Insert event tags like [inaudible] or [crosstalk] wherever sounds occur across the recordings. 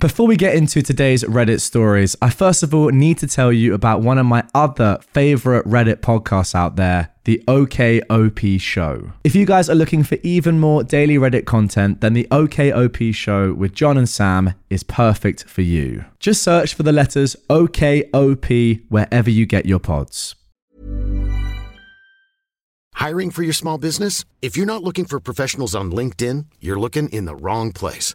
Before we get into today's Reddit stories, I first of all need to tell you about one of my other favorite Reddit podcasts out there, the OKOP Show. If you guys are looking for even more daily Reddit content, then the OKOP Show with John and Sam is perfect for you. Just search for the letters OKOP wherever you get your pods. Hiring for your small business? If you're not looking for professionals on LinkedIn, you're looking in the wrong place.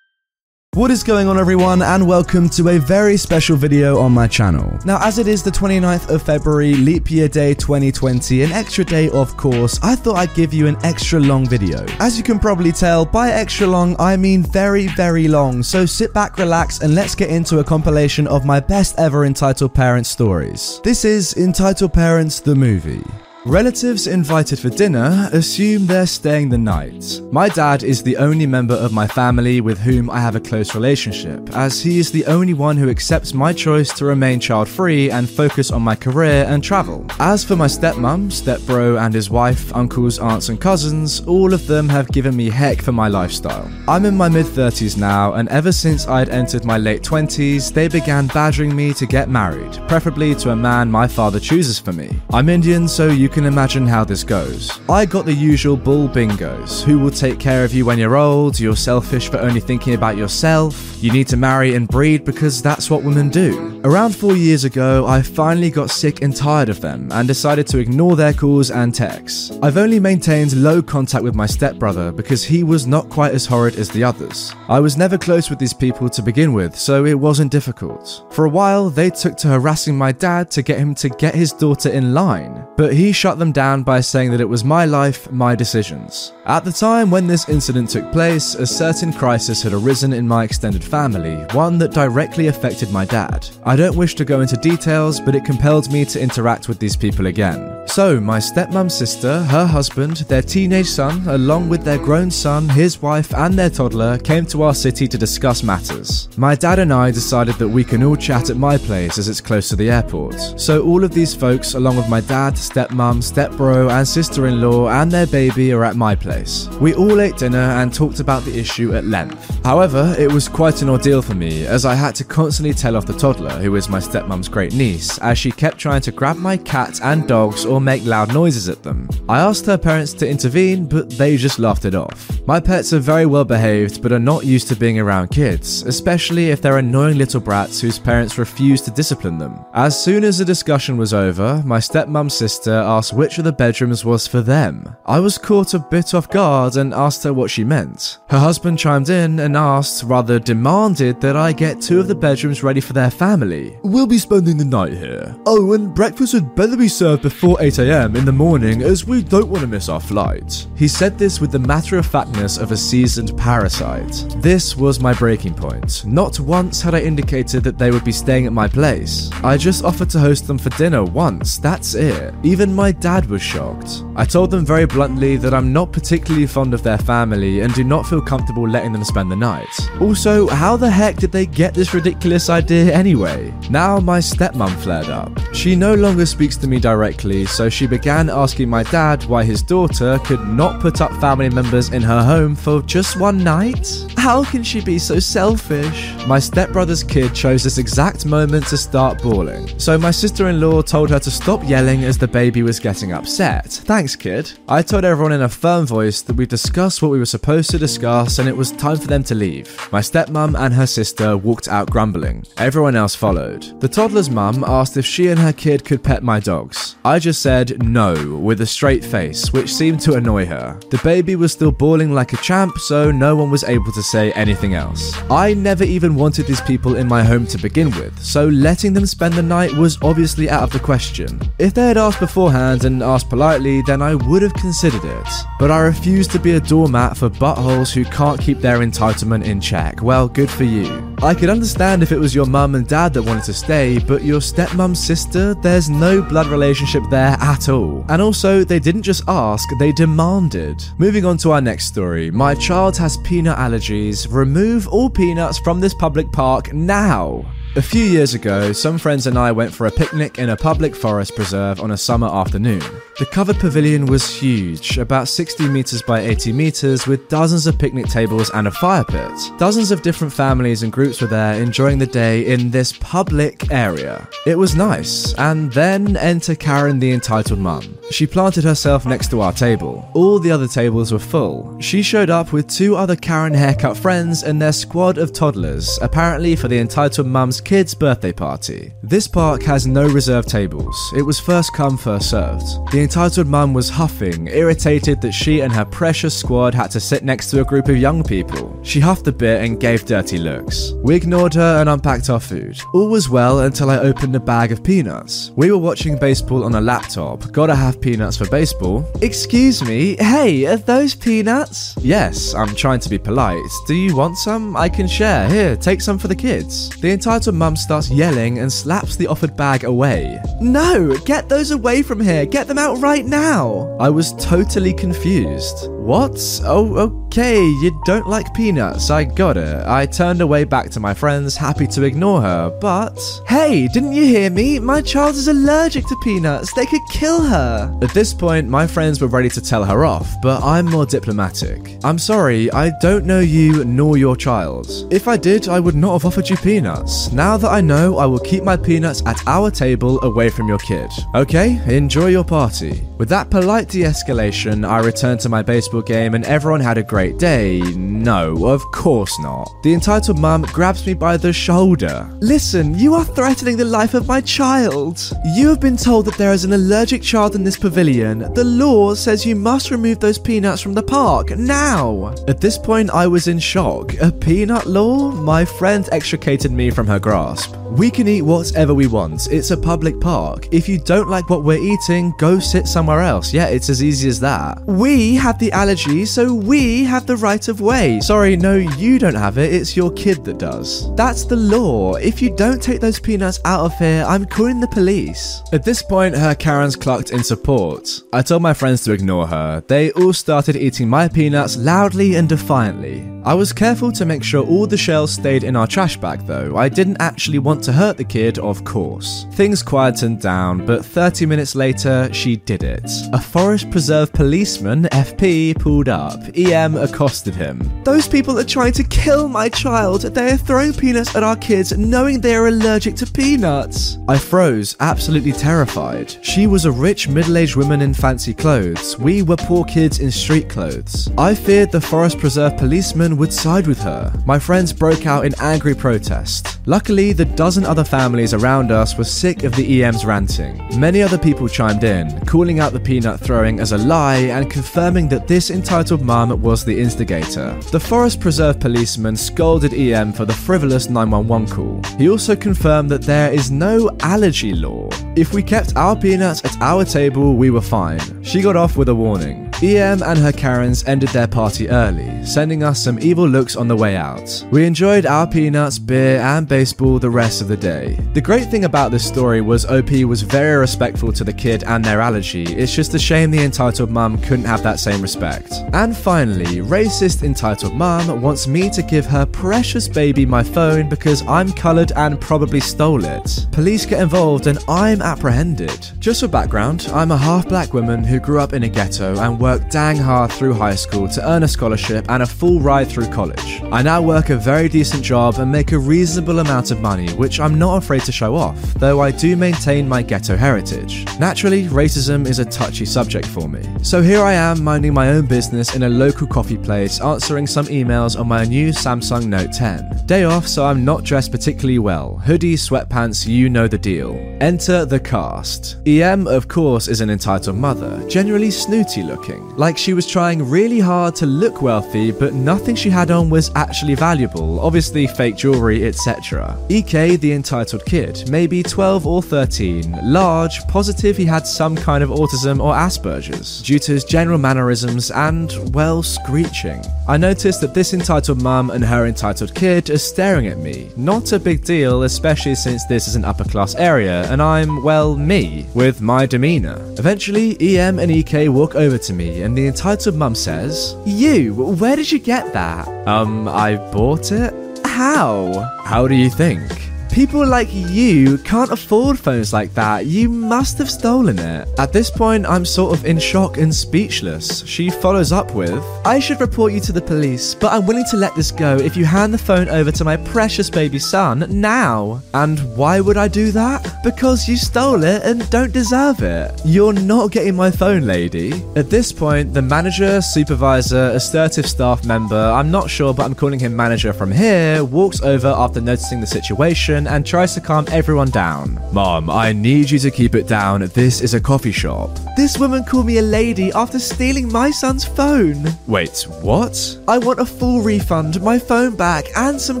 What is going on everyone and welcome to a very special video on my channel. Now as it is the 29th of February, leap year day 2020, an extra day of course, I thought I'd give you an extra long video. As you can probably tell, by extra long I mean very very long, so sit back, relax and let's get into a compilation of my best ever Entitled Parents stories. This is Entitled Parents the movie. Relatives invited for dinner assume they're staying the night. My dad is the only member of my family with whom I have a close relationship, as he is the only one who accepts my choice to remain child free and focus on my career and travel. As for my stepmom, stepbro, and his wife, uncles, aunts, and cousins, all of them have given me heck for my lifestyle. I'm in my mid 30s now, and ever since I'd entered my late 20s, they began badgering me to get married, preferably to a man my father chooses for me. I'm Indian, so you can imagine how this goes. I got the usual bull bingos who will take care of you when you're old, you're selfish for only thinking about yourself, you need to marry and breed because that's what women do. Around four years ago, I finally got sick and tired of them and decided to ignore their calls and texts. I've only maintained low contact with my stepbrother because he was not quite as horrid as the others. I was never close with these people to begin with, so it wasn't difficult. For a while, they took to harassing my dad to get him to get his daughter in line, but he shut them down by saying that it was my life, my decisions. At the time when this incident took place, a certain crisis had arisen in my extended family, one that directly affected my dad. I don't wish to go into details, but it compelled me to interact with these people again. So, my stepmom's sister, her husband, their teenage son, along with their grown son, his wife, and their toddler, came to our city to discuss matters. My dad and I decided that we can all chat at my place as it's close to the airport. So, all of these folks, along with my dad, stepmom, stepbro, and sister in law, and their baby, are at my place. We all ate dinner and talked about the issue at length. However, it was quite an ordeal for me, as I had to constantly tell off the toddler, who is my stepmom's great niece, as she kept trying to grab my cat and dogs or make loud noises at them. I asked her parents to intervene, but they just laughed it off. My pets are very well behaved, but are not used to being around kids, especially if they're annoying little brats whose parents refuse to discipline them. As soon as the discussion was over, my stepmom's sister asked which of the bedrooms was for them. I was caught a bit off guard and asked her what she meant. Her husband chimed in and asked, rather demanded, that I get two of the bedrooms ready for their family. We'll be spending the night here. Oh, and breakfast would better be served before 8am in the morning as we don't want to miss our flight. He said this with the matter of of a seasoned parasite. This was my breaking point. Not once had I indicated that they would be staying at my place. I just offered to host them for dinner once, that's it. Even my dad was shocked. I told them very bluntly that I'm not particularly fond of their family and do not feel comfortable letting them spend the night. Also, how the heck did they get this ridiculous idea anyway? Now my stepmom flared up. She no longer speaks to me directly, so she began asking my dad why his daughter could not put up family members in her home for just one night? How can she be so selfish? My stepbrother's kid chose this exact moment to start bawling, so my sister in law told her to stop yelling as the baby was getting upset. Thanks, kid. I told everyone in a firm voice that we'd discussed what we were supposed to discuss and it was time for them to leave. My stepmom and her sister walked out grumbling. Everyone else followed. The toddler's mum asked if she and her kid could pet my dogs. I just said no with a straight face, which seemed to annoy her. The baby was still bawling like a champ, so no one was able to say anything else. I never even wanted these people in my home to begin with, so letting them spend the night was obviously out of the question. If they had asked beforehand and asked politely, then I would have considered it. But I refuse to be a doormat for buttholes who can't keep their entitlement in check. Well, good for you. I could understand if it was your mum and dad that wanted to stay, but your stepmom's sister, there's no blood relationship there at all. And also, they didn't just ask, they demanded. Moving on to our next story. My child has peanut allergies. Remove all peanuts from this public park now. A few years ago, some friends and I went for a picnic in a public forest preserve on a summer afternoon. The covered pavilion was huge, about 60 meters by 80 meters, with dozens of picnic tables and a fire pit. Dozens of different families and groups were there enjoying the day in this public area. It was nice, and then enter Karen, the entitled mum. She planted herself next to our table. All the other tables were full. She showed up with two other Karen haircut friends and their squad of toddlers, apparently for the entitled mum's kid's birthday party. This park has no reserved tables. It was first come, first served. The entitled mum was huffing, irritated that she and her precious squad had to sit next to a group of young people. She huffed a bit and gave dirty looks. We ignored her and unpacked our food. All was well until I opened a bag of peanuts. We were watching baseball on a laptop. Gotta have peanuts for baseball. Excuse me, hey, are those peanuts? Yes, I'm trying to be polite. Do you want some? I can share. Here, take some for the kids. The entitled mum starts yelling and slaps the offered bag away. No, get those away from here. Get them out right now. I was totally confused. What? Oh, okay, you don't like peanuts. I got it. I turned away back to my friends, happy to ignore her, but. Hey, didn't you hear me? My child is allergic to peanuts. They could kill her. At this point, my friends were ready to tell her off, but I'm more diplomatic. I'm sorry, I don't know you nor your child. If I did, I would not have offered you peanuts. Now that I know, I will keep my peanuts at our table away from your kid. Okay, enjoy your party. With that polite de escalation, I returned to my baseball game and everyone had a great day. No, of course not. The entitled mum grabs me by the shoulder. Listen, you are threatening the life of my child. You have been told that there is an allergic child in this pavilion. The law says you must remove those peanuts from the park now. At this point, I was in shock. A peanut law? My friend extricated me from her grasp. We can eat whatever we want. It's a public park. If you don't like what we're eating, go sit somewhere else. Yeah, it's as easy as that. We have the allergy, so we have the right of way. Sorry, no, you don't have it. It's your kid that does. That's the law. If you don't take those peanuts out of here, I'm calling the police. At this point, her Karens clucked in support. I told my friends to ignore her. They all started eating my peanuts loudly and defiantly. I was careful to make sure all the shells stayed in our trash bag though. I didn't actually want to hurt the kid, of course. Things quietened down, but 30 minutes later, she did it. A Forest Preserve policeman, FP, pulled up. EM accosted him. Those people are trying to kill my child. They are throwing peanuts at our kids, knowing they are allergic to peanuts. I froze, absolutely terrified. She was a rich middle aged woman in fancy clothes. We were poor kids in street clothes. I feared the Forest Preserve policeman would side with her. My friends broke out in angry protest. Luckily, the dozen other families around us were sick of the EM's ranting. Many other people chimed in, calling out the peanut throwing as a lie and confirming that this entitled mum was the instigator. The Forest Preserve policeman scolded EM for the frivolous 911 call. He also confirmed that there is no allergy law. If we kept our peanuts at our table, we were fine. She got off with a warning. EM and her Karens ended their party early, sending us some evil looks on the way out. We enjoyed our peanuts, beer, and baseball the rest of the day. The great thing about this story was OP was very respectful to the kid and their allergy. It's just a shame the entitled mum couldn't have that same respect. And finally, racist entitled mum wants me to give her precious baby my phone because I'm coloured and probably stole it. Police get involved and I'm apprehended. Just for background, I'm a half black woman who grew up in a ghetto and worked dang hard through high school to earn a scholarship and a full ride through college. I now work a very decent job and make a reasonable amount of money, which I'm not afraid to show off, though I do maintain my ghetto heritage. Naturally, racism is a touchy subject for me. So here I am minding my own business in a local coffee place, answering some emails on my new Samsung Note 10. Day off, so I'm not dressed particularly well. Hoodie, sweatpants, you know the deal. Enter the cast. EM, of course, is an entitled mother, generally snooty looking. Like she was trying really hard to look wealthy, but nothing she had on was actually valuable, obviously fake jewelry, etc. EK, the entitled kid, maybe 12 or 13, large, positive he had some kind of autism or Asperger's, due to his general mannerisms and, well, screeching. I noticed that this entitled mum and her entitled kid are staring at me. Not a big deal, especially since this is an upper class area and I'm, well, me, with my demeanour. Eventually, EM and EK walk over to me and the entitled mum says, You, where did you get that? Um, I bought it? How? How do you think? People like you can't afford phones like that. You must have stolen it. At this point, I'm sort of in shock and speechless. She follows up with, I should report you to the police, but I'm willing to let this go if you hand the phone over to my precious baby son now. And why would I do that? Because you stole it and don't deserve it. You're not getting my phone, lady. At this point, the manager, supervisor, assertive staff member, I'm not sure, but I'm calling him manager from here, walks over after noticing the situation and tries to calm everyone down. Mom, I need you to keep it down. This is a coffee shop. This woman called me a lady after stealing my son's phone. Wait, what? I want a full refund, my phone back, and some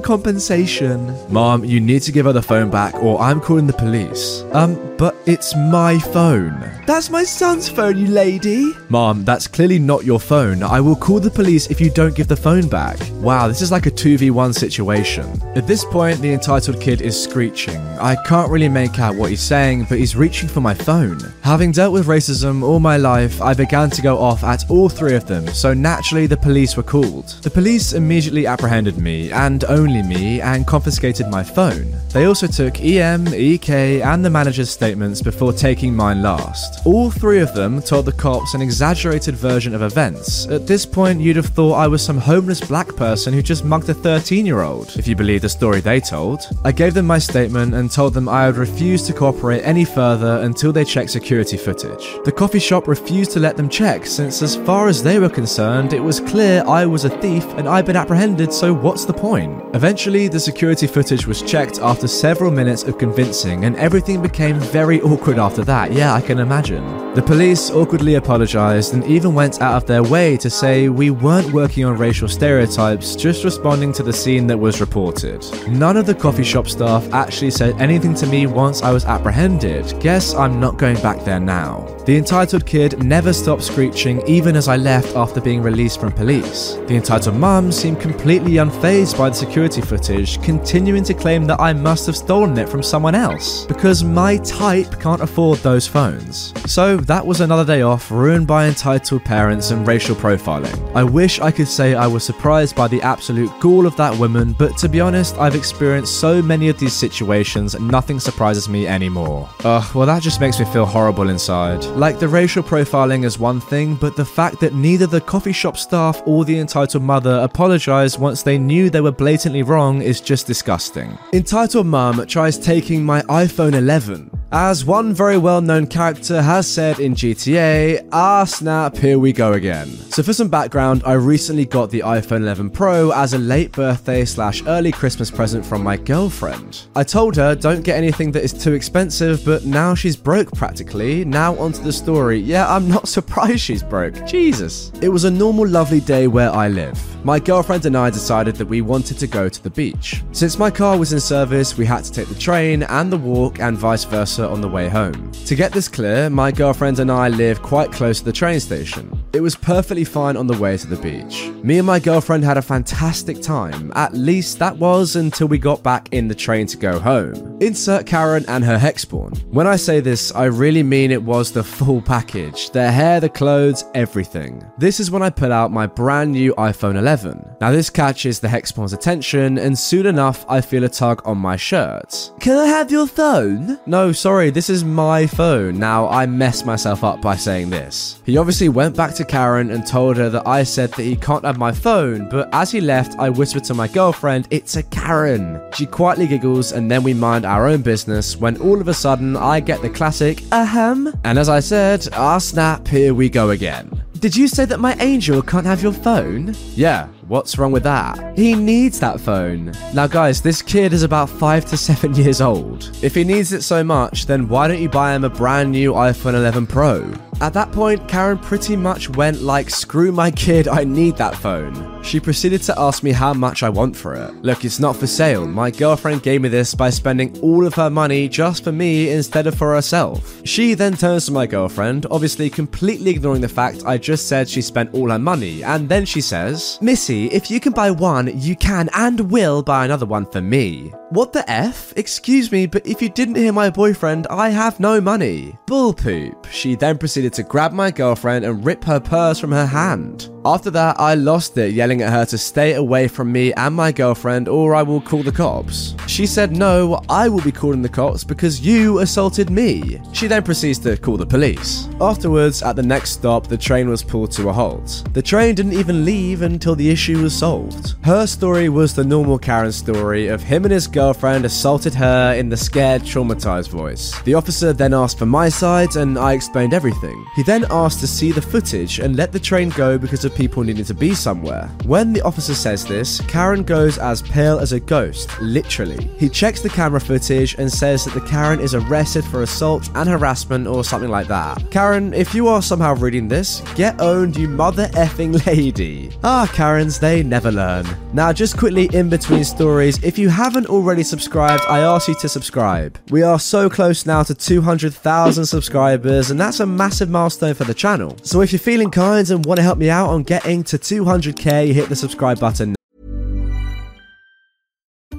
compensation. Mom, you need to give her the phone back or I'm calling the police. Um, but it's my phone. That's my son's phone, you lady. Mom, that's clearly not your phone. I will call the police if you don't give the phone back. Wow, this is like a 2v1 situation. At this point, the entitled kid is screeching. I can't really make out what he's saying, but he's reaching for my phone. Having dealt with racism all my life, I began to go off at all three of them, so naturally the police were called. The police immediately apprehended me, and only me, and confiscated my phone. They also took EM, EK, and the manager's statements before taking mine last. All three of them told the cops an exaggerated version of events. At this point, you'd have thought I was some homeless black person who just mugged a 13 year old, if you believe the story they told. I gave them my statement and told them I would refuse to cooperate any further until they checked security footage. The coffee shop refused to let them check, since, as far as they were concerned, it was clear I was a thief and I'd been apprehended, so what's the point? Eventually, the security footage was checked after several minutes of convincing, and everything became very awkward after that. Yeah, I can imagine. The police awkwardly apologized and even went out of their way to say we weren't working on racial stereotypes, just responding to the scene that was reported. None of the coffee shop staff actually said anything to me once I was apprehended. Guess I'm not going back there now. The entitled kid never stopped screeching even as I left after being released from police. The entitled mum seemed completely unfazed by the security footage, continuing to claim that I must have stolen it from someone else, because my type can't afford those phones. So that was another day off ruined by entitled parents and racial profiling. I wish I could say I was surprised by the absolute gall of that woman, but to be honest, I've experienced so many of these situations, nothing surprises me anymore. Ugh, well, that just makes me feel horrible inside. Like, the racial profiling is one thing, but the fact that neither the coffee shop staff or the entitled mother apologized once they knew they were blatantly wrong is just disgusting. Entitled mum tries taking my iPhone 11. As one very well known character has said in GTA, ah snap, here we go again. So, for some background, I recently got the iPhone 11 Pro as a late birthday slash early Christmas present from my girlfriend. I told her don't get anything that is too expensive, but now she's broke practically. Now, onto the story. Yeah, I'm not [laughs] surprised she's broke. Jesus. It was a normal, lovely day where I live. My girlfriend and I decided that we wanted to go to the beach. Since my car was in service, we had to take the train and the walk and vice versa on the way home. To get this clear, my girlfriend and I live quite close to the train station. It was perfectly fine on the way to the beach. Me and my girlfriend had a fantastic time, at least that was until we got back in the train to go home. Insert Karen and her hexborn. When I say this, I really mean it was the full package the hair, the clothes, everything. This is when I pull out my brand new iPhone 11. Now, this catches the hexborn's attention, and soon enough, I feel a tug on my shirt. Can I have your phone? No, sorry, this is my phone. Now, I messed myself up by saying this. He obviously went back to Karen and told her that I said that he can't have my phone, but as he left, I whispered to my girlfriend, It's a Karen. She quietly giggles, and then we mind our own business when all of a sudden I get the classic, ahem. And as I said, ah snap, here we go again. Did you say that my angel can't have your phone? Yeah, what's wrong with that? He needs that phone. Now, guys, this kid is about 5 to 7 [laughs] years old. If he needs it so much, then why don't you buy him a brand new iPhone 11 Pro? At that point, Karen pretty much went like, screw my kid, I need that phone. She proceeded to ask me how much I want for it. Look, it's not for sale. My girlfriend gave me this by spending all of her money just for me instead of for herself. She then turns to my girlfriend, obviously completely ignoring the fact I just said she spent all her money, and then she says, Missy, if you can buy one, you can and will buy another one for me. What the F? Excuse me, but if you didn't hear my boyfriend, I have no money. Bull poop. She then proceeded to grab my girlfriend and rip her purse from her hand. After that, I lost it, yelling at her to stay away from me and my girlfriend, or I will call the cops. She said, No, I will be calling the cops because you assaulted me. She then proceeds to call the police. Afterwards, at the next stop, the train was pulled to a halt. The train didn't even leave until the issue was solved. Her story was the normal Karen story of him and his girlfriend assaulted her in the scared, traumatized voice. The officer then asked for my side, and I explained everything. He then asked to see the footage and let the train go because of people needing to be somewhere. When the officer says this, Karen goes as pale as a ghost, literally. He checks the camera footage and says that the Karen is arrested for assault and harassment or something like that. Karen, if you are somehow reading this, get owned, you mother effing [laughs] lady. Ah, Karens, they never learn. Now, just quickly in between stories, if you haven't already subscribed, I ask you to subscribe. We are so close now to 200,000 subscribers, and that's a massive milestone for the channel. So if you're feeling kind and want to help me out on getting to 200k, hit the subscribe button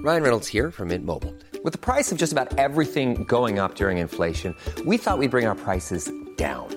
Ryan Reynolds here from Mint Mobile. With the price of just about everything going up during inflation, we thought we'd bring our prices down.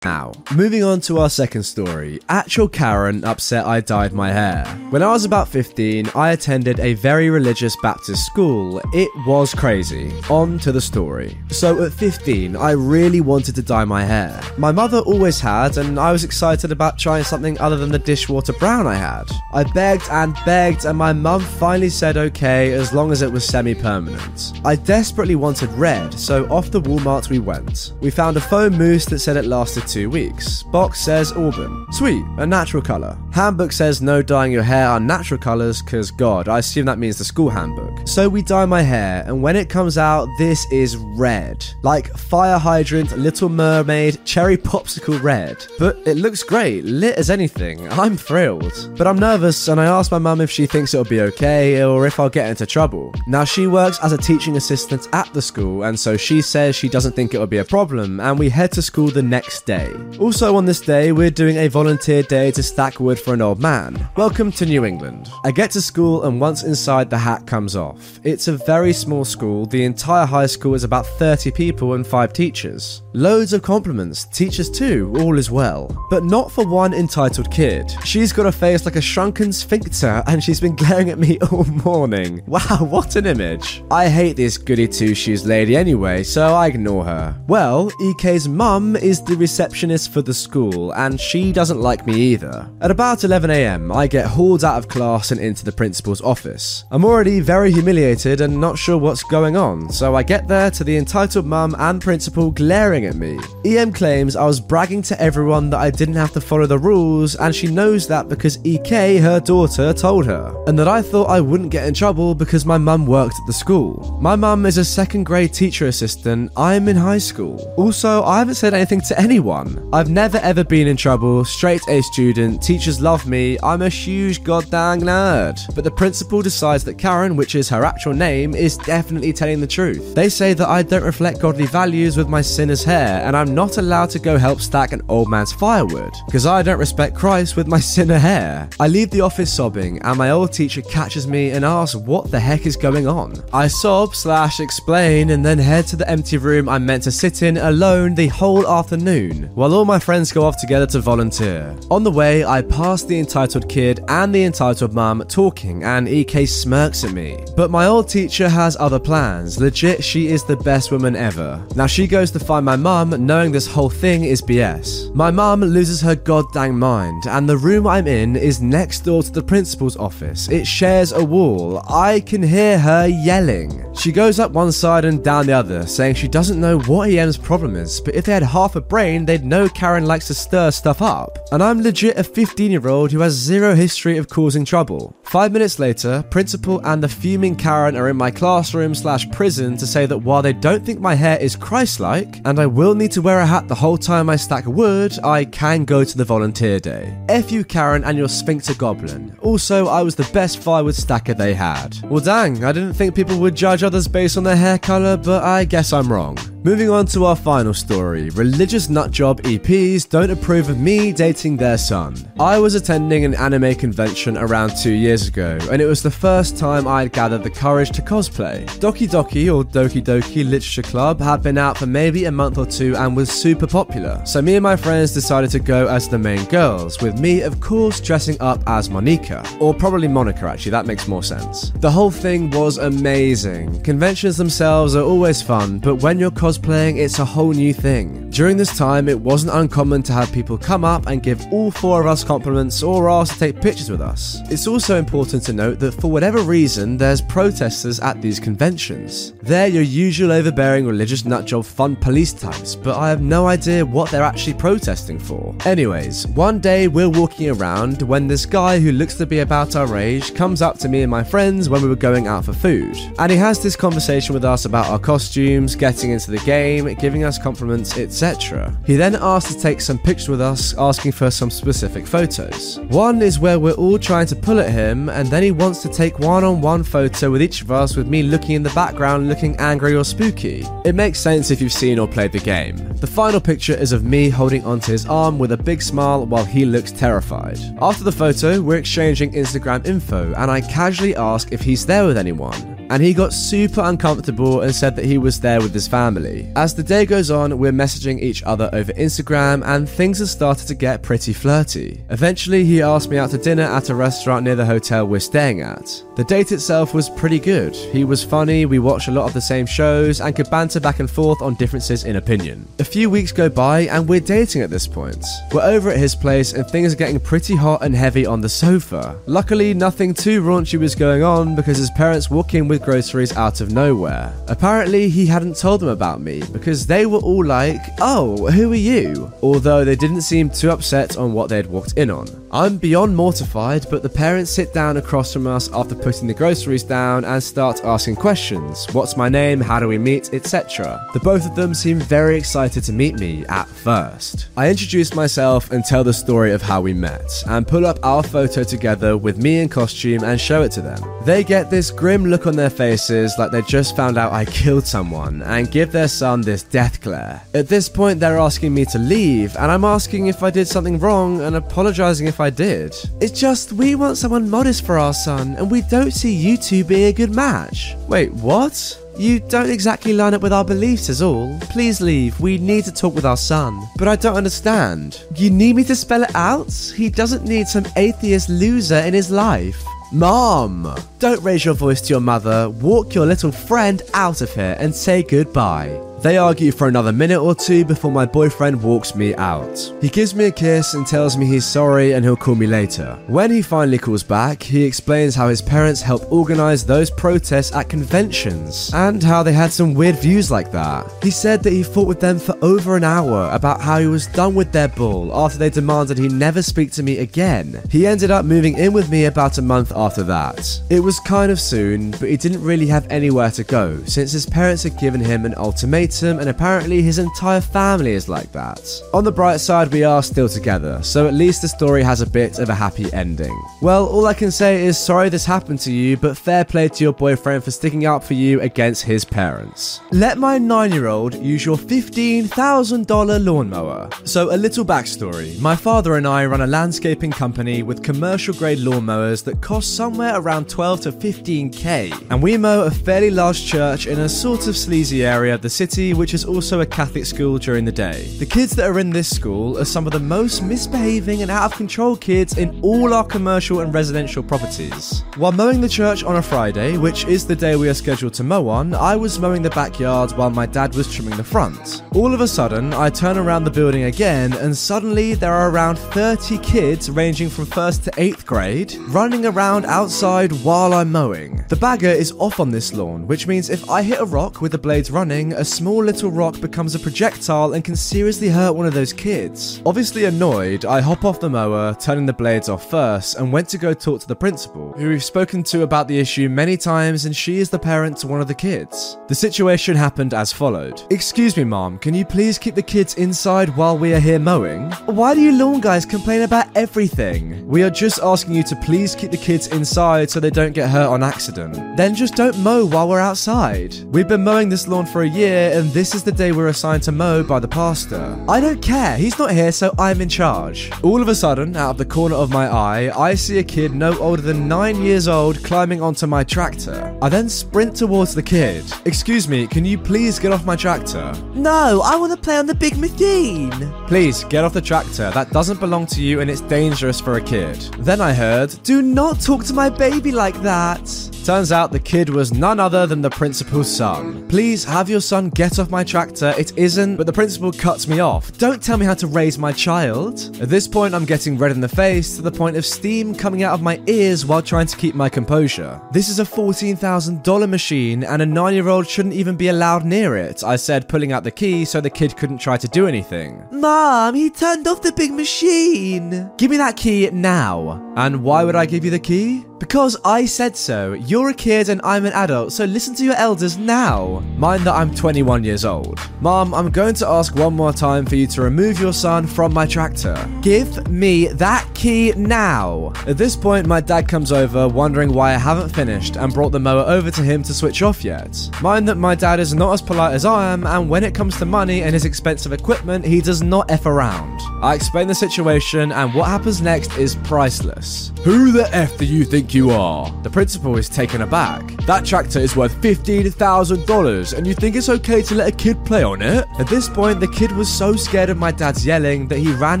Now, moving on to our second story. Actual Karen upset I dyed my hair. When I was about 15, I attended a very religious Baptist school. It was crazy. On to the story. So at 15, I really wanted to dye my hair. My mother always had, and I was excited about trying something other than the dishwater brown I had. I begged and begged, and my mum finally said okay as long as it was semi permanent. I desperately wanted red, so off to Walmart we went. We found a foam mousse that said it lasted two weeks. Box says auburn. Sweet, a natural colour. Handbook says no dyeing your hair are natural colours, cause god, I assume that means the school handbook. So we dye my hair, and when it comes out, this is red. Like fire hydrant, little mermaid, cherry popsicle red. But it looks great, lit as anything. I'm thrilled. But I'm nervous, and I asked my mum if she thinks it'll be okay, or if I'll get into trouble. Now she works as a teaching assistant at the school, and so she says she doesn't think it'll be a problem, and we head to school the next day. Also, on this day, we're doing a volunteer day to stack wood for an old man. Welcome to New England. I get to school, and once inside, the hat comes off. It's a very small school, the entire high school is about 30 people and 5 teachers. Loads of compliments, teachers too, all is well. But not for one entitled kid. She's got a face like a shrunken sphincter, and she's been [laughs] glaring at me all morning. Wow, what an image. I hate this goody two shoes lady anyway, so I ignore her. Well, EK's mum is the receptionist for the school, and she doesn't like me either. At about 11am, I get hauled out of class and into the principal's office. I'm already very humiliated and not sure what's going on, so I get there to the entitled mum and principal glaring at me. EM claims I was bragging to everyone that I didn't have to follow the rules, and she knows that because EK, her daughter, told her, and that I thought I wouldn't get in trouble because my mum worked at the school. My mum is a second grade teacher assistant, I'm in high school. Also, I haven't said anything to anyone. I've never ever been in trouble, straight A student, teachers love me, I'm a huge goddamn nerd. But the principal decides that Karen, which is her actual name, is definitely telling the truth. They say that I don't reflect godly values with my sinner's hair, and I'm not allowed to go help stack an old man's firewood, because I don't respect Christ with my [laughs] sinner hair. I leave the office sobbing, and my old teacher catches me and asks what the heck is going on. I sob slash explain and then head to the empty room I'm meant to sit in alone the whole afternoon. While all my friends go off together to volunteer. On the way, I pass the entitled kid and the entitled mum talking, and EK smirks at me. But my old teacher has other plans. Legit, she is the best woman ever. Now she goes to find my mum, knowing this whole thing is BS. My mum loses her goddamn mind, and the room I'm in is next door to the principal's office. It shares a wall. I can hear her yelling. She goes up one side and down the other, saying she doesn't know what EM's problem is, but if they had half a brain, they'd know Karen likes to stir stuff up. And I'm legit a 15 year old who has zero history of causing trouble. Five minutes later, principal and the fuming Karen are in my classroom slash prison to say that while they don't think my hair is Christ-like, and I will need to wear a hat the whole time I stack wood, I can go to the volunteer day. F you Karen and your sphincter goblin. Also, I was the best firewood stacker they had. Well dang, I didn't think people would judge others based on their hair colour, but I guess I'm wrong. Moving on to our final story religious nutjob EPs don't approve of me dating their son. I was attending an anime convention around two years ago, and it was the first time I had gathered the courage to cosplay. Doki Doki or Doki Doki Literature Club had been out for maybe a month or two and was super popular, so me and my friends decided to go as the main girls, with me, of course, dressing up as Monica. Or probably Monica, actually, that makes more sense. The whole thing was amazing. Conventions themselves are always fun, but when you're cosplaying, it's a whole new thing. During this time, it wasn't uncommon to have people come up and give all four of us compliments or ask to take pictures with us. It's also important to note that for whatever reason, there's protesters at these conventions. They're your usual overbearing religious nutjob fun police types, but I have no idea what they're actually protesting for. Anyways, one day we're walking around when this guy who looks to be about our age comes up to me and my friends when we were going out for food. And he has this conversation with us about our costumes, getting into the game, giving us compliments, etc. He then asks to take some pictures with us, asking for some specific photos. One is where we're all trying to pull at him, and then he wants to take one on one photo with each of us, with me looking in the background looking angry or spooky. It makes sense if you've seen or played the game. The final picture is of me holding onto his arm with a big smile while he looks terrified. After the photo, we're exchanging Instagram info, and I casually ask if he's there with anyone and he got super uncomfortable and said that he was there with his family. As the day goes on, we're messaging each other over Instagram, and things have started to get pretty flirty. Eventually, he asked me out to dinner at a restaurant near the hotel we're staying at. The date itself was pretty good. He was funny, we watched a lot of the same shows, and could banter back and forth on differences in opinion. A few weeks go by, and we're dating at this point. We're over at his place, and things are getting pretty hot and heavy on the sofa. Luckily, nothing too raunchy was going on because his parents walk in with groceries out of nowhere. Apparently, he hadn't told them about me because they were all like, Oh, who are you? Although they didn't seem too upset on what they'd walked in on. I'm beyond mortified, but the parents sit down across from us after putting the groceries down and start asking questions What's my name? How do we meet? etc. The both of them seem very excited to meet me at first. I introduce myself and tell the story of how we met, and pull up our photo together with me in costume and show it to them. They get this grim look on their faces like they just found out I [laughs] killed someone and give their son this death glare. At this point, they're asking me to leave, and I'm asking if I did something wrong and apologizing if I did. It's just we want someone modest for our son, and we don't see you two being a good match. Wait, what? You don't exactly line up with our beliefs, is all. Please leave. We need to talk with our son. But I don't understand. You need me to spell it out? He doesn't need some atheist loser in his life. Mom! Don't raise your voice to your mother, walk your little friend out of here and say goodbye. They argue for another minute or two before my boyfriend walks me out. He gives me a kiss and tells me he's sorry and he'll call me later. When he finally calls back, he explains how his parents helped organize those protests at conventions and how they had some weird views like that. He said that he fought with them for over an hour about how he was done with their bull after they demanded he never speak to me again. He ended up moving in with me about a month after that. It was kind of soon, but he didn't really have anywhere to go since his parents had given him an ultimatum and apparently his entire family is like that. On the bright side, we are still together, so at least the story has a bit of a happy ending. Well, all I can say is sorry this happened to you, but fair play to your boyfriend for sticking up for you against his parents. Let my nine year old use your $15,000 lawnmower. So, a little backstory my father and I run a landscaping company with commercial grade lawnmowers that cost somewhere around 12 to 15k, and we mow a fairly large church in a sort of sleazy area of the city Which is also a Catholic school during the day. The kids that are in this school are some of the most misbehaving and out of control kids in all our commercial and residential properties. While mowing the church on a Friday, which is the day we are scheduled to mow on, I was mowing the backyard while my dad was trimming the front. All of a sudden, I turn around the building again, and suddenly there are around 30 kids ranging from 1st to 8th grade running around outside while I'm mowing. The bagger is off on this lawn, which means if I hit a rock with the blades running, a small little rock becomes a projectile and can seriously hurt one of those kids. Obviously annoyed, I hop off the mower, turning the blades off first, and went to go talk to the principal, who we've spoken to about the issue many times, and she is the parent to one of the kids. The situation happened as followed. Excuse me, mom, can you please keep the kids inside while we are here mowing? Why do you lawn guys complain about everything? We are just asking you to please keep the kids inside so they don't get hurt on accident. Then just don't mow while we're outside. We've been mowing this lawn for a year, and this is the day we're assigned to mow by the pastor. I don't care, he's not here, so I'm in charge. All of a sudden, out of the corner of my eye, I see a kid no older than 9 years old climbing onto my tractor. I then sprint towards the kid. Excuse me, can you please get off my tractor? No, I want to play on the big machine. Please, get off the tractor. That doesn't belong to you and it's dangerous for a kid. Then I heard, Do not talk to my baby like that. Turns out the kid was none other than the principal's son. Please have your son get off my tractor. It isn't, but the principal cuts me off. Don't tell me how to raise my child. At this point, I'm getting red in the face to the point of steam coming out of my ears while trying to keep my composure. This is a $14,000 machine, and a nine year old shouldn't even be allowed near it, I said, pulling out the key so the kid couldn't try to do anything. Mom, he turned off the big machine. Give me that key now. And why would I give you the key? Because I said so. You're a kid and I'm an adult, so listen to your elders now. Mind that I'm 21 years old. Mom, I'm going to ask one more time for you to remove your son from my tractor. Give me that key now. At this point, my dad comes over, wondering why I haven't finished, and brought the mower over to him to switch off yet. Mind that my dad is not as polite as I am, and when it comes to money and his expensive equipment, he does not F around. I explain the situation, and what happens next is priceless. Who the F do you think you are? The principal is taken aback. That tractor is worth $15,000 and you think it's okay to let a kid play on it? At this point, the kid was so scared of my dad's yelling that he ran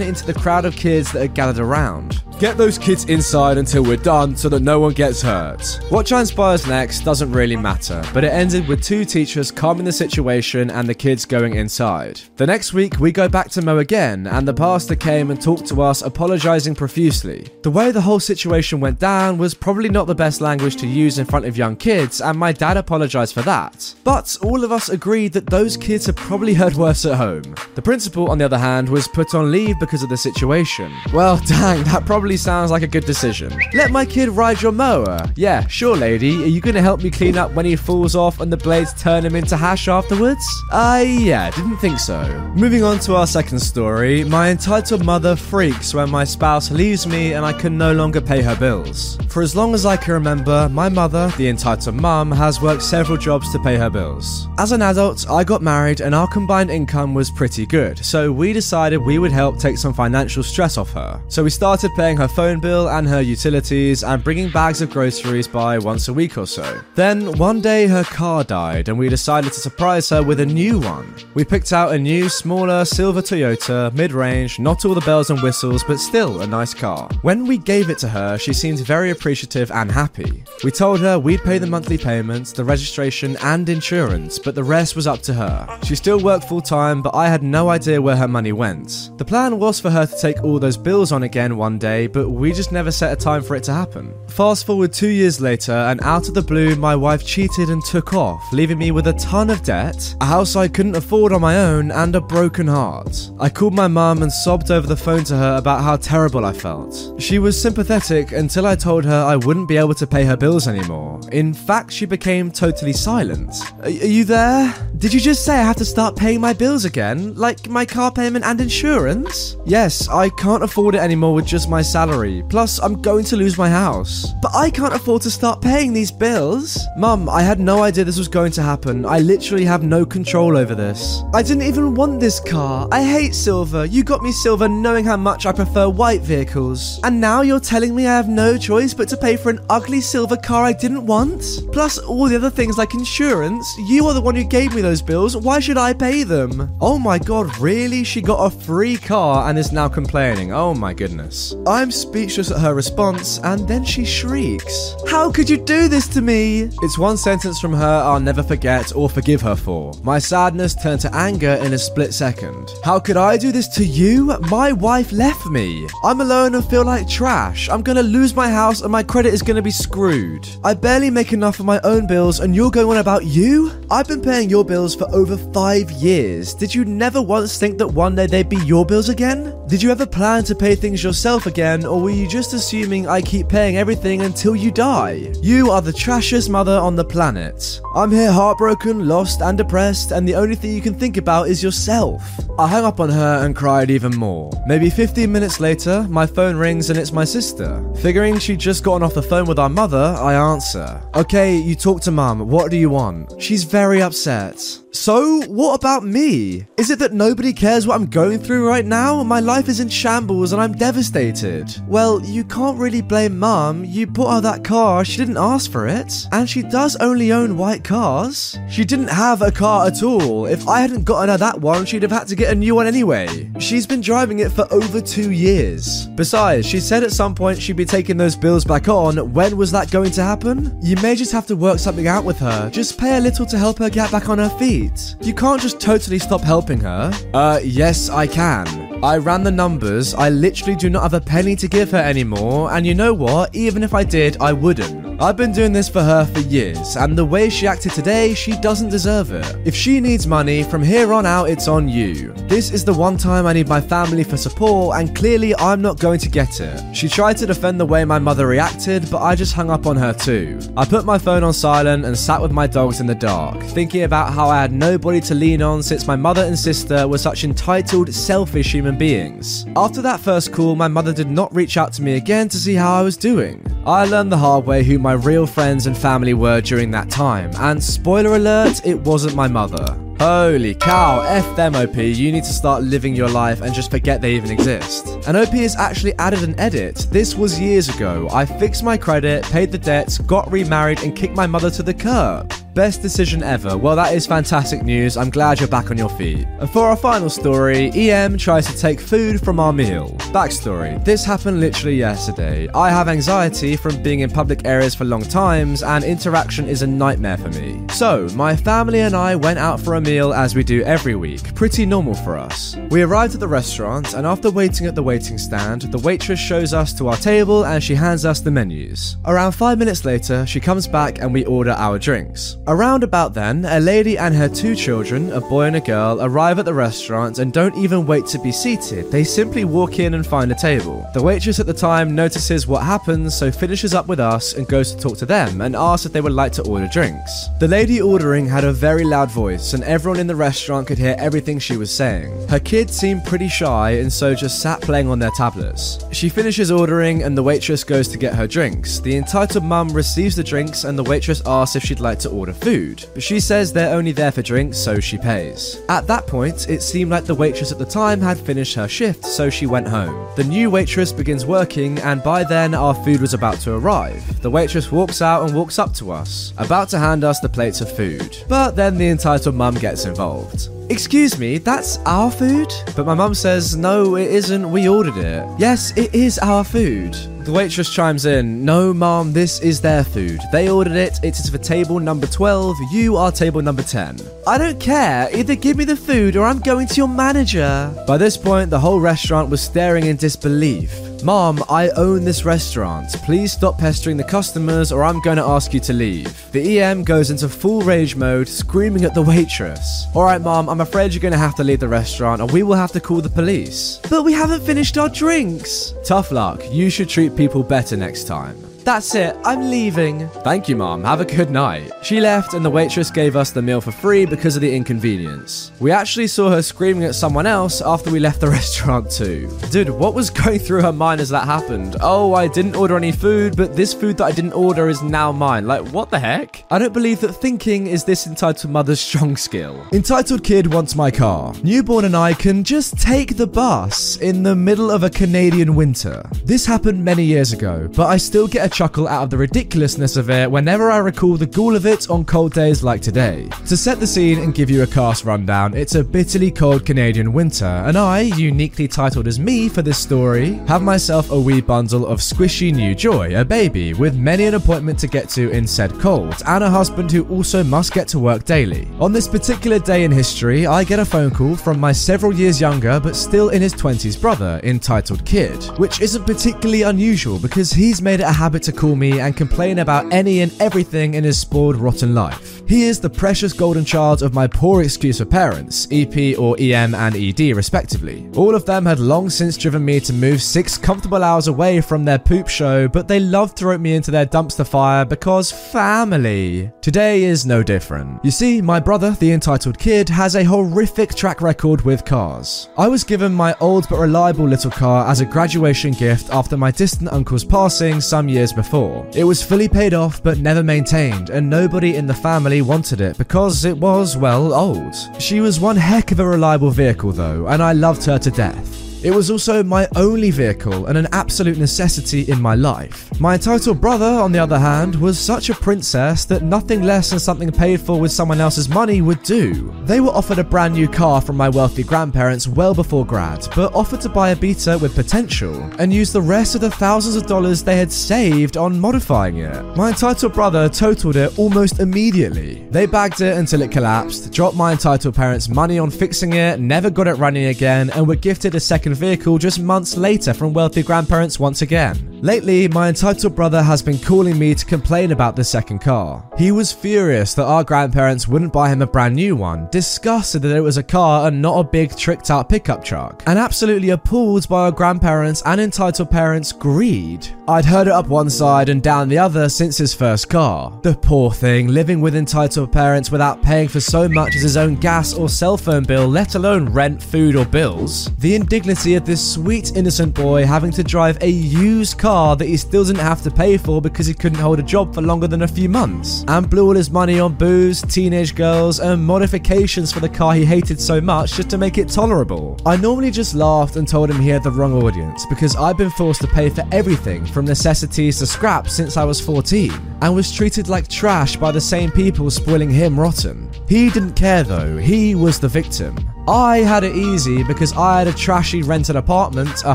into the crowd of kids that had gathered around. Get those kids inside until we're done so that no one gets hurt. What transpires next doesn't really matter, but it ended with two teachers calming the situation and the kids going inside. The next week, we go back to mow again, and the pastor came and talked to us, apologizing profusely. The way the whole situation went down was probably not the best language to use in front of young kids, and my dad apologized for that. But all of us agreed that those kids had probably heard worse at home. The principal, on the other hand, was put on leave because of the situation. Well, [laughs] dang, that probably sounds like a good decision. Let my kid ride your mower. Yeah, sure, lady. Are you gonna help me clean up when he falls off and the blades turn him into hash afterwards? Uh, yeah, didn't think so. Moving on to our second story, my entitled mother freaks when my spouse leaves me and I can no longer pay her bills. For as long as I can remember, my mother, the entitled mum, has worked several jobs to pay her bills. As an adult, I got married and our combined income was pretty good, so we decided we would help take some financial stress off her. So we started paying her phone bill and her utilities and bringing bags of groceries by once a week or so. Then one day her car died and we decided to surprise her with a new one. We picked out a new, smaller silver Toyota, mid range, not all the bells and whistles, but still a nice car. When we gave it to her, she seemed very appreciative and happy. We told her we'd pay the monthly payments, the registration, and insurance, but the rest was up to her. She still worked full time, but I had no idea where her money went. The plan was for her to take all those bills on again one day, but we just never set a time for it to happen. Fast forward two years later, and out of the blue, my wife cheated and took off, leaving me with a ton of debt, a house I couldn't afford on my own, and a broken heart. I called my mum and sobbed over the phone to her about how terrible I felt. She was sympathetic until I told her I wouldn't be able to pay her bills anymore. In fact, she became totally silent. Are, are you there? Did you just say I have to start paying my bills again? Like my car payment and insurance? Yes, I can't afford it anymore with just myself salary. Plus, I'm going to lose my house. But I can't afford to start paying these bills. Mum, I had no idea this was going to happen. I literally have no control over this. I didn't even want this car. I hate silver. You got me silver knowing how much I prefer white vehicles. And now you're telling me I have no choice but to pay for an ugly silver car I didn't want? Plus all the other things like insurance. You are the one who gave me those bills. Why should I pay them? Oh my god, really? She got a free car and is now complaining. Oh my goodness. I'm speechless at her response and then she shrieks. How could you do this to me? It's one sentence from her I'll never forget or forgive her for. My sadness turned to anger in a split second. How could I do this to you? My wife left me. I'm alone and feel like trash. I'm gonna lose my house and my credit is gonna be screwed. I barely make enough of my own bills and you're going on about you? I've been paying your bills for over five years. Did you never once think that one day they'd be your bills again? Did you ever plan to pay things yourself again, or were you just assuming I keep paying everything until you die? You are the trashiest mother on the planet. I'm here heartbroken, lost, and depressed, and the only thing you can think about is yourself. I hung up on her and cried even more. Maybe 15 minutes later, my phone rings and it's my sister. Figuring she'd just gotten off the phone with our mother, I answer. Okay, you talk to mum, what do you want? She's very upset. So, what about me? Is it that nobody cares what I'm going through right now? My life is in shambles and I'm devastated. Well, you can't really blame mum. You bought her that car, she didn't ask for it. And she does only own white cars. She didn't have a car at all. If I hadn't gotten her that one, she'd have had to get a new one anyway. She's been driving it for over two years. Besides, she said at some point she'd be taking those bills back on. When was that going to happen? You may just have to work something out with her. Just pay a little to help her get back on her feet. You can't just totally stop helping her. Uh, yes, I can. I ran the numbers. I literally do not have a penny to give her anymore, and you know what? Even if I did, I wouldn't. I've been doing this for her for years, and the way she acted today, she doesn't deserve it. If she needs money, from here on out, it's on you. This is the one time I need my family for support, and clearly I'm not going to get it. She tried to defend the way my mother reacted, but I just hung up on her too. I put my phone on silent and sat with my dogs in the dark, thinking about how I had nobody to lean on since my mother and sister were such entitled, selfish human beings. After that first call, my mother did not reach out to me again to see how I was doing. I learned the hard way who my real friends and family were during that time, and spoiler alert, it wasn't my mother. Holy cow, F them OP, you need to start living your life and just forget they even exist. And OP has actually added an edit. This was years ago. I fixed my credit, paid the debts, got remarried, and kicked my mother to the curb. Best decision ever. Well, that is fantastic news. I'm glad you're back on your feet. And for our final story, EM tries to take food from our meal. Backstory This happened literally yesterday. I have anxiety from being in public areas for long times, and interaction is a nightmare for me. So, my family and I went out for a meal as we do every week. Pretty normal for us. We arrived at the restaurant, and after waiting at the waiting stand, the waitress shows us to our table and she hands us the menus. Around five minutes later, she comes back and we order our drinks. Around about then, a lady and her two children, a boy and a girl, arrive at the restaurant and don't even wait to be seated. They simply walk in and find a table. The waitress at the time notices what happens, so finishes up with us and goes to talk to them and asks if they would like to order drinks. The lady ordering had a very loud voice, and everyone in the restaurant could hear everything she was saying. Her kids seemed pretty shy and so just sat playing on their tablets. She finishes ordering, and the waitress goes to get her drinks. The entitled mum receives the drinks, and the waitress asks if she'd like to order food. But she says they're only there for drinks, so she pays. At that point, it seemed like the waitress at the time had finished her shift, so she went home. The new waitress begins working, and by then our food was about to arrive. The waitress walks out and walks up to us, about to hand us the plates of food. But then the entitled mum gets involved. Excuse me, that's our food? But my mum says, no, it isn't, we ordered it. Yes, it is our food. The waitress chimes in, No, ma'am, this is their food. They ordered it, it is for table number 12, you are table number 10. I don't care, either give me the food or I'm going to your manager. By this point, the whole restaurant was staring in disbelief. Mom, I own this restaurant. Please stop pestering the customers or I'm going to ask you to leave. The EM goes into full rage mode, screaming at the waitress. Alright, Mom, I'm afraid you're going to have to leave the restaurant or we will have to call the police. But we haven't finished our drinks. Tough luck. You should treat people better next time. That's it, I'm leaving. Thank you, Mom. Have a good night. She left, and the waitress gave us the meal for free because of the inconvenience. We actually saw her screaming at someone else after we left the [laughs] restaurant, too. Dude, what was going through her mind as that happened? Oh, I didn't order any food, but this food that I didn't order is now mine. Like, what the heck? I don't believe that thinking is this entitled mother's strong skill. Entitled kid wants my car. Newborn and I can just take the bus in the middle of a Canadian winter. This happened many years ago, but I still get a chuckle out of the ridiculousness of it whenever I recall the ghoul of it on cold days like today. To set the scene and give you a cast rundown, it's a bitterly cold Canadian winter, and I, uniquely titled as me for this story, have myself a wee bundle of squishy new joy, a baby, with many an appointment to get to in said cold, and a husband who also must get to work daily. On this particular day in history, I get a phone call from my several years younger but still in his 20s brother, entitled Kid, which isn't particularly unusual because he's made it a habit to call me and complain about any and everything in his spoiled, rotten life. He is the precious golden child of my poor excuse for parents, EP or EM and ED respectively. All of them had long since driven me to move six comfortable hours away from their poop show, but they loved to rope me into their dumpster fire because family. Today is no different. You see, my brother, the entitled kid, has a horrific track record with cars. I was given my old but reliable little car as a graduation gift after my distant uncle's passing some years before. It was fully paid off but never maintained, and nobody in the family wanted it because it was, well, old. She was one heck of a reliable vehicle though, and I loved her to death. It was also my only vehicle and an absolute necessity in my life. My entitled brother, on the other hand, was such a princess that nothing less than something paid for with someone else's money would do. They were offered a brand new car from my wealthy grandparents well before grad, but offered to buy a Beta with potential and use the rest of the thousands of dollars they had saved on modifying it. My entitled brother totaled it almost immediately. They bagged it until it collapsed, dropped my entitled parents money on fixing it, never got it running again, and were gifted a second vehicle just months later from wealthy grandparents once again. Lately, my entitled brother has been calling me to complain about the second car. He was furious that our grandparents wouldn't buy him a brand new one, disgusted that it was a car and not a big tricked out pickup truck, and absolutely appalled by our grandparents and entitled parents' greed. I'd heard it up one side and down the other since his first car. The poor thing living with entitled parents without paying for so much as his own gas or cell phone bill, let alone rent, food, or bills. The indignity of this sweet innocent boy having to drive a used car that he still didn't have to pay for because he couldn't hold a job for longer than a few months, and blew all his money on booze, teenage girls, and modifications for the car he hated so much just to make it tolerable. I normally just laughed and told him he had the wrong audience because I've been forced to pay for everything from necessities to scraps since I was 14 and was treated like trash by the same people spoiling him rotten. He didn't care though, he was the victim. I had it easy because I had a trashy rented apartment, a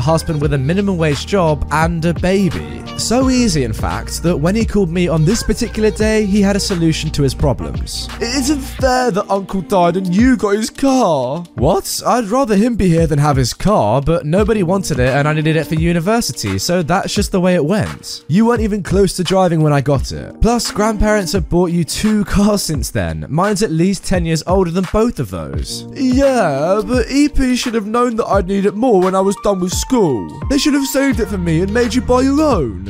husband with a minimum wage job, and a baby. So easy, in fact, that when he called me on this particular day, he had a solution to his problems. It isn't fair that Uncle died and you got his car. What? I'd rather him be here than have his car, but nobody wanted it and I needed it for university, so that's just the way it went. You weren't even close to driving when I got it. Plus, grandparents have bought you two cars since then. Mine's at least 10 years older than both of those. Yeah, but EP should have known that I'd need it more when I was done with school. They should have saved it for me and made you buy your own.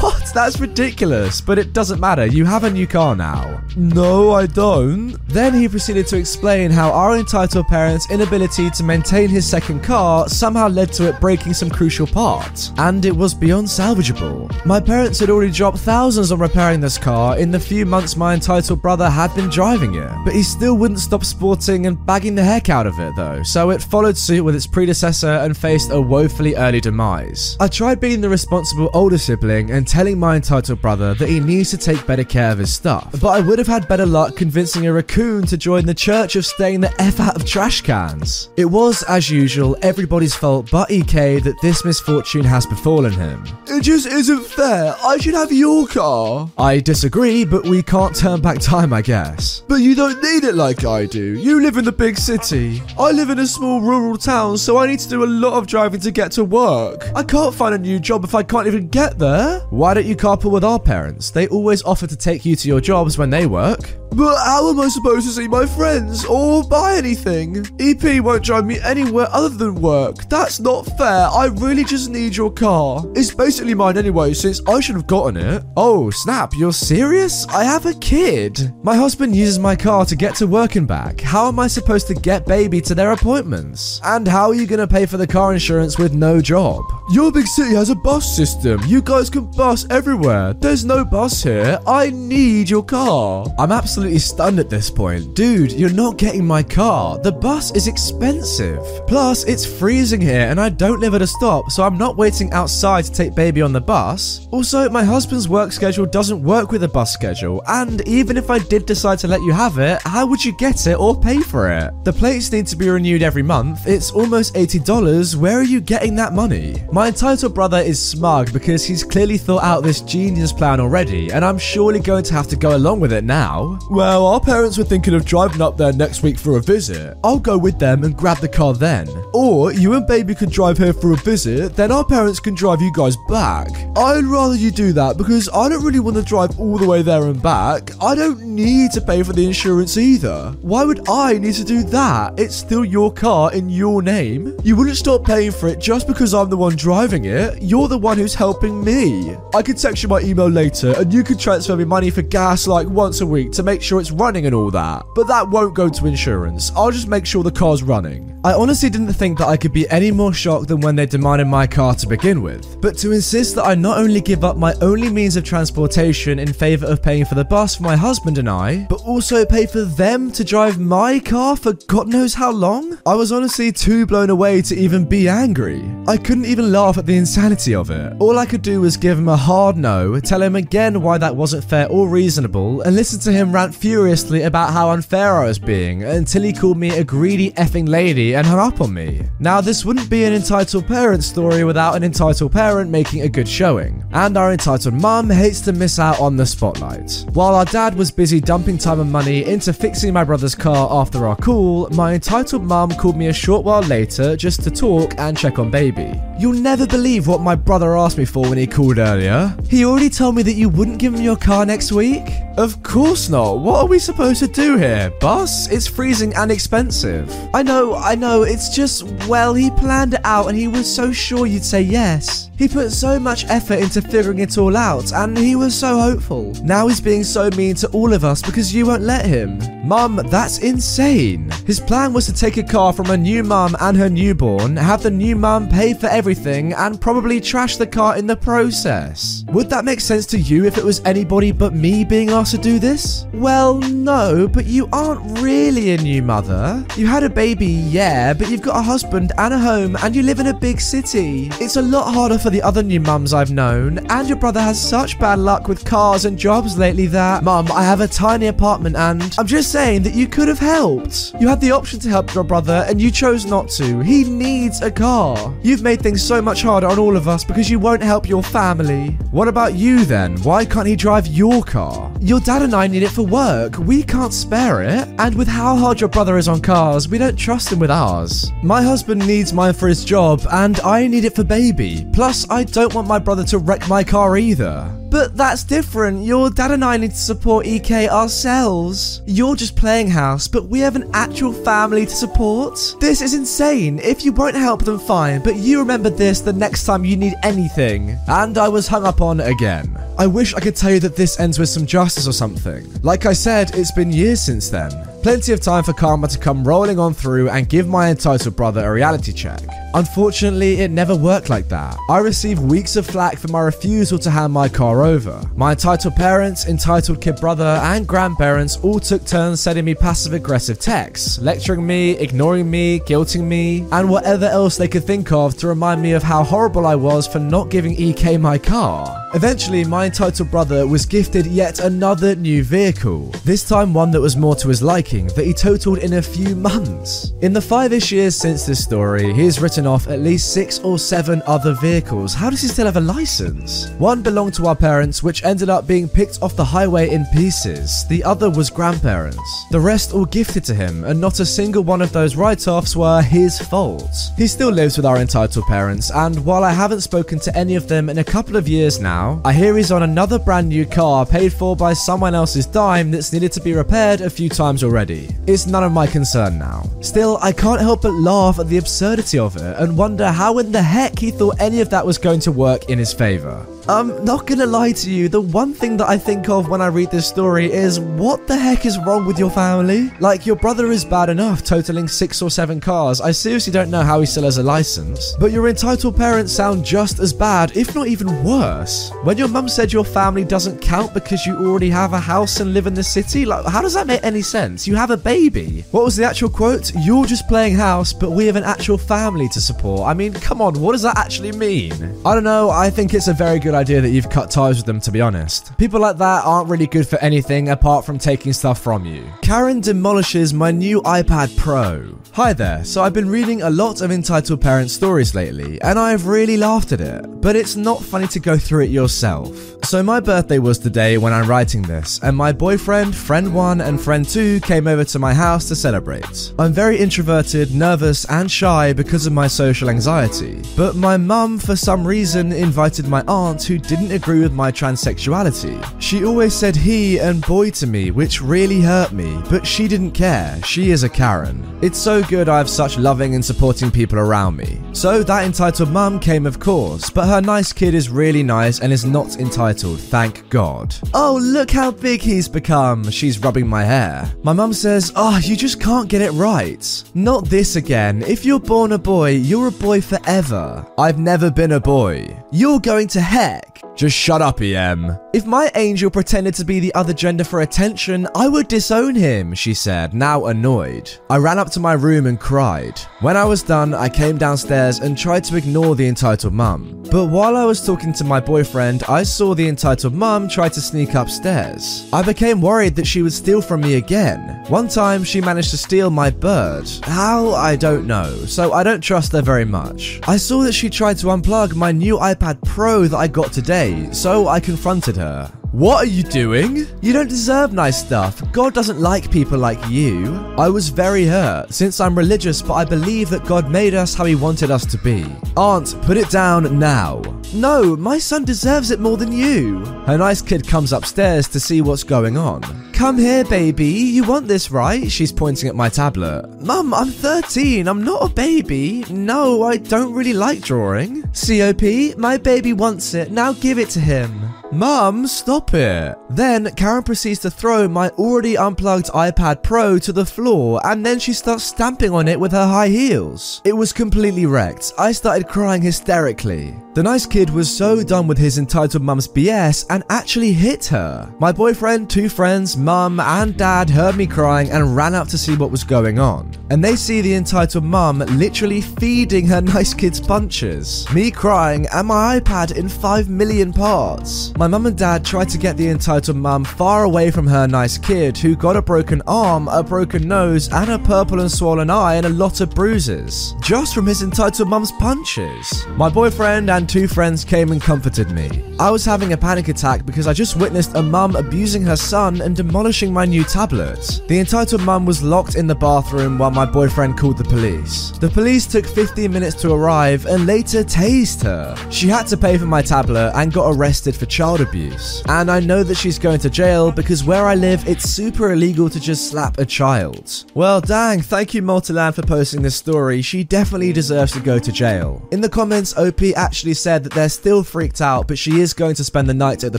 What? That's ridiculous, but it doesn't matter. You have a new car now. No, I don't. Then he proceeded to explain how our entitled parents' inability to maintain his second car somehow led to it breaking some crucial parts, and it was beyond salvageable. My parents had already dropped thousands on repairing this car in the few months my entitled brother had been driving it, but he still wouldn't stop sporting and bagging the heck out of it though, so it followed suit with its predecessor and faced a woefully early demise. I tried being the responsible older sibling and telling my entitled brother that he needs to take better care of his stuff, but I would have had better luck convincing a raccoon to join the church of staying the F out of trash cans. It was, as usual, everybody's fault but EK that this misfortune has befallen him. It just isn't fair. I should have your car. I disagree, but we can't turn back time, I guess. But you don't need it like I do. You live in the big city. I live in a small rural town, so I need to do a lot of driving to get to work. I can't find a new job if I can't even get there. Why don't you carpool with our parents? They always offer to take you to your jobs when they work. But how am I supposed to see my friends or buy anything? EP won't drive me anywhere other than work. That's not fair. I really just need your car. It's basically mine anyway, since I should have gotten it. Oh, snap, you're serious? I have a kid. My husband uses my car to get to work and back. How am I supposed to get baby to their appointments? And how are you going to pay for the car insurance with no job? Your big city has a bus system. You guys can bus everywhere. There's no bus here. I need your car. I'm absolutely stunned at this point. Dude, you're not getting my car. The bus is expensive. Plus, it's freezing here and I don't live at a stop, so I'm not waiting outside to take baby on the bus. Also, my husband's work schedule doesn't work with the bus schedule, and even if I did decide to let you have it, how would you get it or pay for it? The plates need to be renewed every month. It's almost $80. Where are you getting that money? My entitled brother is smug because he's clearly thought out this genius plan already, and I'm surely going to have to go along with it now. Well, our parents were thinking of driving up there next week for a visit. I'll go with them and grab the car then. Or you and baby could drive here for a visit, then our parents can drive you guys back. I'd rather you do that because I don't really want to drive all the way there and back. I don't need to pay for the insurance either. Why would I need to do that? It's still your car in your name. You wouldn't stop paying for it just because I'm the one driving it. You're the one who's helping me. I could text you my email later and you could transfer me money for gas like once a week to make sure it's running and all that. But that won't go to insurance. I'll just make sure the car's running. I honestly didn't think that I could be any more shocked than when they demanded my car to begin with. But to insist that I not only give up my only means of transportation in favour of paying for the bus for my husband and I, but also pay for them to drive my car for God knows how long? I was honestly too blown away to even be angry. I couldn't even laugh at the insanity of it. All I could do was give him a hard no, tell him again why that wasn't fair or reasonable, and listen to him rant furiously about how unfair I was being until he called me a greedy effing lady and hung up on me. Now, this wouldn't be an entitled parent story without an entitled parent making a good showing, and our entitled mum hates to miss out on the spotlight. While our dad was busy dumping time and money into fixing my brother's car after our call, my entitled mum called me a short while later just to talk and check on baby. You'll never believe what my brother asked me for when he called earlier. He already told me that you wouldn't give him your car next week? Of course not. What are we supposed to do here? Bus? It's freezing and expensive. I know, I know, it's just, well, he planned it out and he was so sure you'd say yes. He put so much effort into figuring it all out and he was so hopeful. Now he's being so mean to all of us because you won't let him. Mum, that's insane. His plan was to take a car from a new mum and her newborn, have the new mum pay for everything, and probably trash the car in the process. Would that make sense to you if it was anybody but me being asked to do this? Well, no, but you aren't really a new mother. You had a baby, yeah, but you've got a husband and a home and you live in a big city. It's a lot harder for the other new mums I've known, and your brother has such bad luck with cars and jobs lately that, Mum, I have a tiny apartment and I'm just saying that you could have helped. You had the option to help your brother and you chose not to. He needs a car. You've made things so much harder on all of us because you won't help your family. What about you then? Why can't he drive your car? Your dad and I need it for work. We can't spare it. And with how hard your brother is on cars, we don't trust him with ours. My husband needs mine for his job, and I need it for baby. Plus, I don't want my brother to wreck my car either. But that's different. Your dad and I need to support EK ourselves. You're just playing house, but we have an actual family to support. This is insane. If you won't help them, fine, but you remember this the next time you need anything. And I was hung up on again. I wish I could tell you that this ends with some justice or something. Like I said, it's been years since then. Plenty of time for karma to come rolling on through and give my entitled brother a reality check. Unfortunately, it never worked like that. I received weeks of flack for my refusal to hand my car over. My entitled parents, entitled kid brother, and grandparents all took turns sending me passive aggressive texts, lecturing me, ignoring me, guilting me, and whatever else they could think of to remind me of how horrible I was for not giving EK my car. Eventually, my entitled brother was gifted yet another new vehicle, this time one that was more to his liking, that he totaled in a few months. In the five ish years since this story, he has written off at least six or seven other vehicles. How does he still have a license? One belonged to our parents, which ended up being picked off the highway in pieces. The other was grandparents. The rest all gifted to him, and not a single one of those write offs were his fault. He still lives with our entitled parents, and while I haven't spoken to any of them in a couple of years now, I hear he's on another brand new car paid for by someone else's dime that's needed to be repaired a few times already. It's none of my concern now. Still, I can't help but laugh at the absurdity of it and wonder how in the heck he thought any of that was going to work in his favor. I'm not gonna lie to you, the one thing that I think of when I read this story is what the heck is wrong with your family? Like, your brother is bad enough, totaling six or seven cars. I seriously don't know how he still has a license. But your entitled parents sound just as bad, if not even worse. When your mum said your family doesn't count because you already have a house and live in the city, like, how does that make any sense? You have a baby. What was the actual quote? You're just playing house, but we have an actual family to support. I mean, come on, what does that actually mean? I don't know, I think it's a very good idea that you've cut ties with them, to be honest. People like that aren't really good for anything apart from taking stuff from you. Karen demolishes my new iPad Pro. Hi there, so I've been reading a lot of entitled parent stories lately, and I've really laughed at it, but it's not funny to go through it yourself. So, my birthday was today when I'm writing this, and my boyfriend, friend 1, and friend 2 came over to my house to celebrate. I'm very introverted, nervous, and shy because of my social anxiety, but my mum, for some reason, invited my aunt who didn't agree with my transsexuality. She always said he and boy to me, which really hurt me, but she didn't care. She is a Karen. It's so good I have such loving and supporting people around me. So, that entitled mum came, of course, but her nice kid is really nice and is not entitled thank God. Oh, look how big he's become. She's rubbing my hair. My mum says, Oh, you just can't get it right. Not this again. If you're born a boy, you're a boy forever. I've never been a boy. You're going to back. Just shut up, EM. If my angel pretended to be the other gender for attention, I would disown him, she said, now annoyed. I ran up to my room and cried. When I was done, I came downstairs and tried to ignore the entitled mum. But while I was talking to my boyfriend, I saw the entitled mum try to sneak upstairs. I became worried that she would steal from me again. One time, she managed to steal my bird. How? I don't know, so I don't trust her very much. I saw that she tried to unplug my new iPad Pro that I got today so I confronted her. What are you doing? You don't deserve nice stuff. God doesn't like people like you. I was very hurt, since I'm religious, but I believe that God made us how He wanted us to be. Aunt, put it down now. No, my son deserves it more than you. Her nice kid comes upstairs to see what's going on. Come here, baby. You want this, right? She's pointing at my tablet. Mum, I'm 13. I'm not a baby. No, I don't really like drawing. COP, my baby wants it. Now give it to him. Mum, stop it. Then Karen proceeds to throw my already unplugged iPad Pro to the floor and then she starts stamping on it with her high heels. It was completely wrecked. I started crying hysterically. The nice kid was so done with his entitled mum's BS and actually hit her. My boyfriend, two friends, mum, and dad heard me crying and ran up to see what was going on. And they see the entitled mum literally feeding her [laughs] nice kid's punches. Me crying and my iPad in 5 million parts. My mum and dad tried to get the entitled mum far away from her nice kid who got a broken arm, a broken nose, and a purple and swollen eye and a lot of bruises. Just from his entitled mum's punches. My boyfriend and two friends came and comforted me. I was having a panic attack because I just witnessed a mum abusing her son and demolishing my new tablet. The entitled mum was locked in the bathroom while my boyfriend called the police. The police took 15 minutes to arrive and later tased her. She had to pay for my tablet and got arrested for child abuse. And I know that she's going to jail because where I live, it's super illegal to just slap a child. Well, dang, thank you Multiland for posting this story. She definitely deserves to go to jail. In the comments, OP actually said that they're still freaked out, but she is going to spend the night at the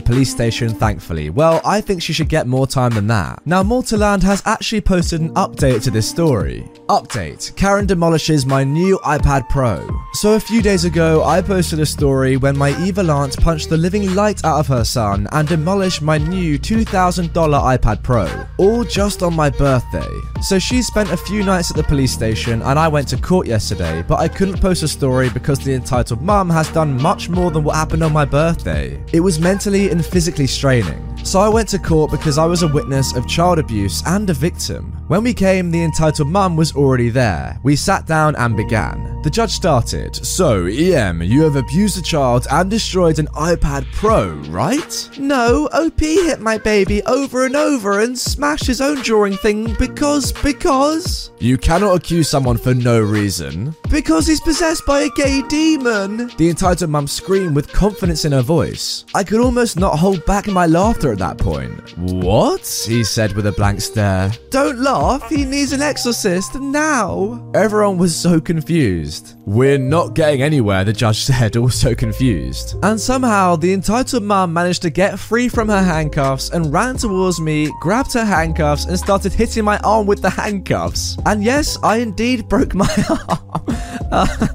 police station, thankfully. Well, I think she should get more time than that. Now, Multiland has actually posted an update to this story. Update Karen demolishes my new iPad Pro. So, a few days ago, I posted a story when my evil aunt punched the living light out of her son and demolished my new $2,000 iPad Pro, all just on my birthday. So, she spent a few nights at the police station and I went to court yesterday, but I couldn't post a story because the entitled mum has done much more than what happened on my birthday. It was mentally and physically straining. So I went to court because I was a witness of child abuse and a victim. When we came, the entitled mum was already there. We sat down and began. The judge started. So, EM, you have abused a child and destroyed an iPad Pro, right? No, OP hit my baby over and over and smashed his own drawing thing because, because. You cannot accuse someone for no reason. Because he's possessed by a gay demon. The entitled mum screamed with confidence in her voice. I could almost not hold back my laughter at that point. What? He said with a blank stare. Don't laugh, he needs an exorcist now. Everyone was so confused. We're not getting anywhere, the judge said, also confused. And somehow, the entitled mum managed to get free from her handcuffs and ran towards me, grabbed her handcuffs, and started hitting my arm with the handcuffs. And yes, I indeed broke my [laughs] arm. Uh,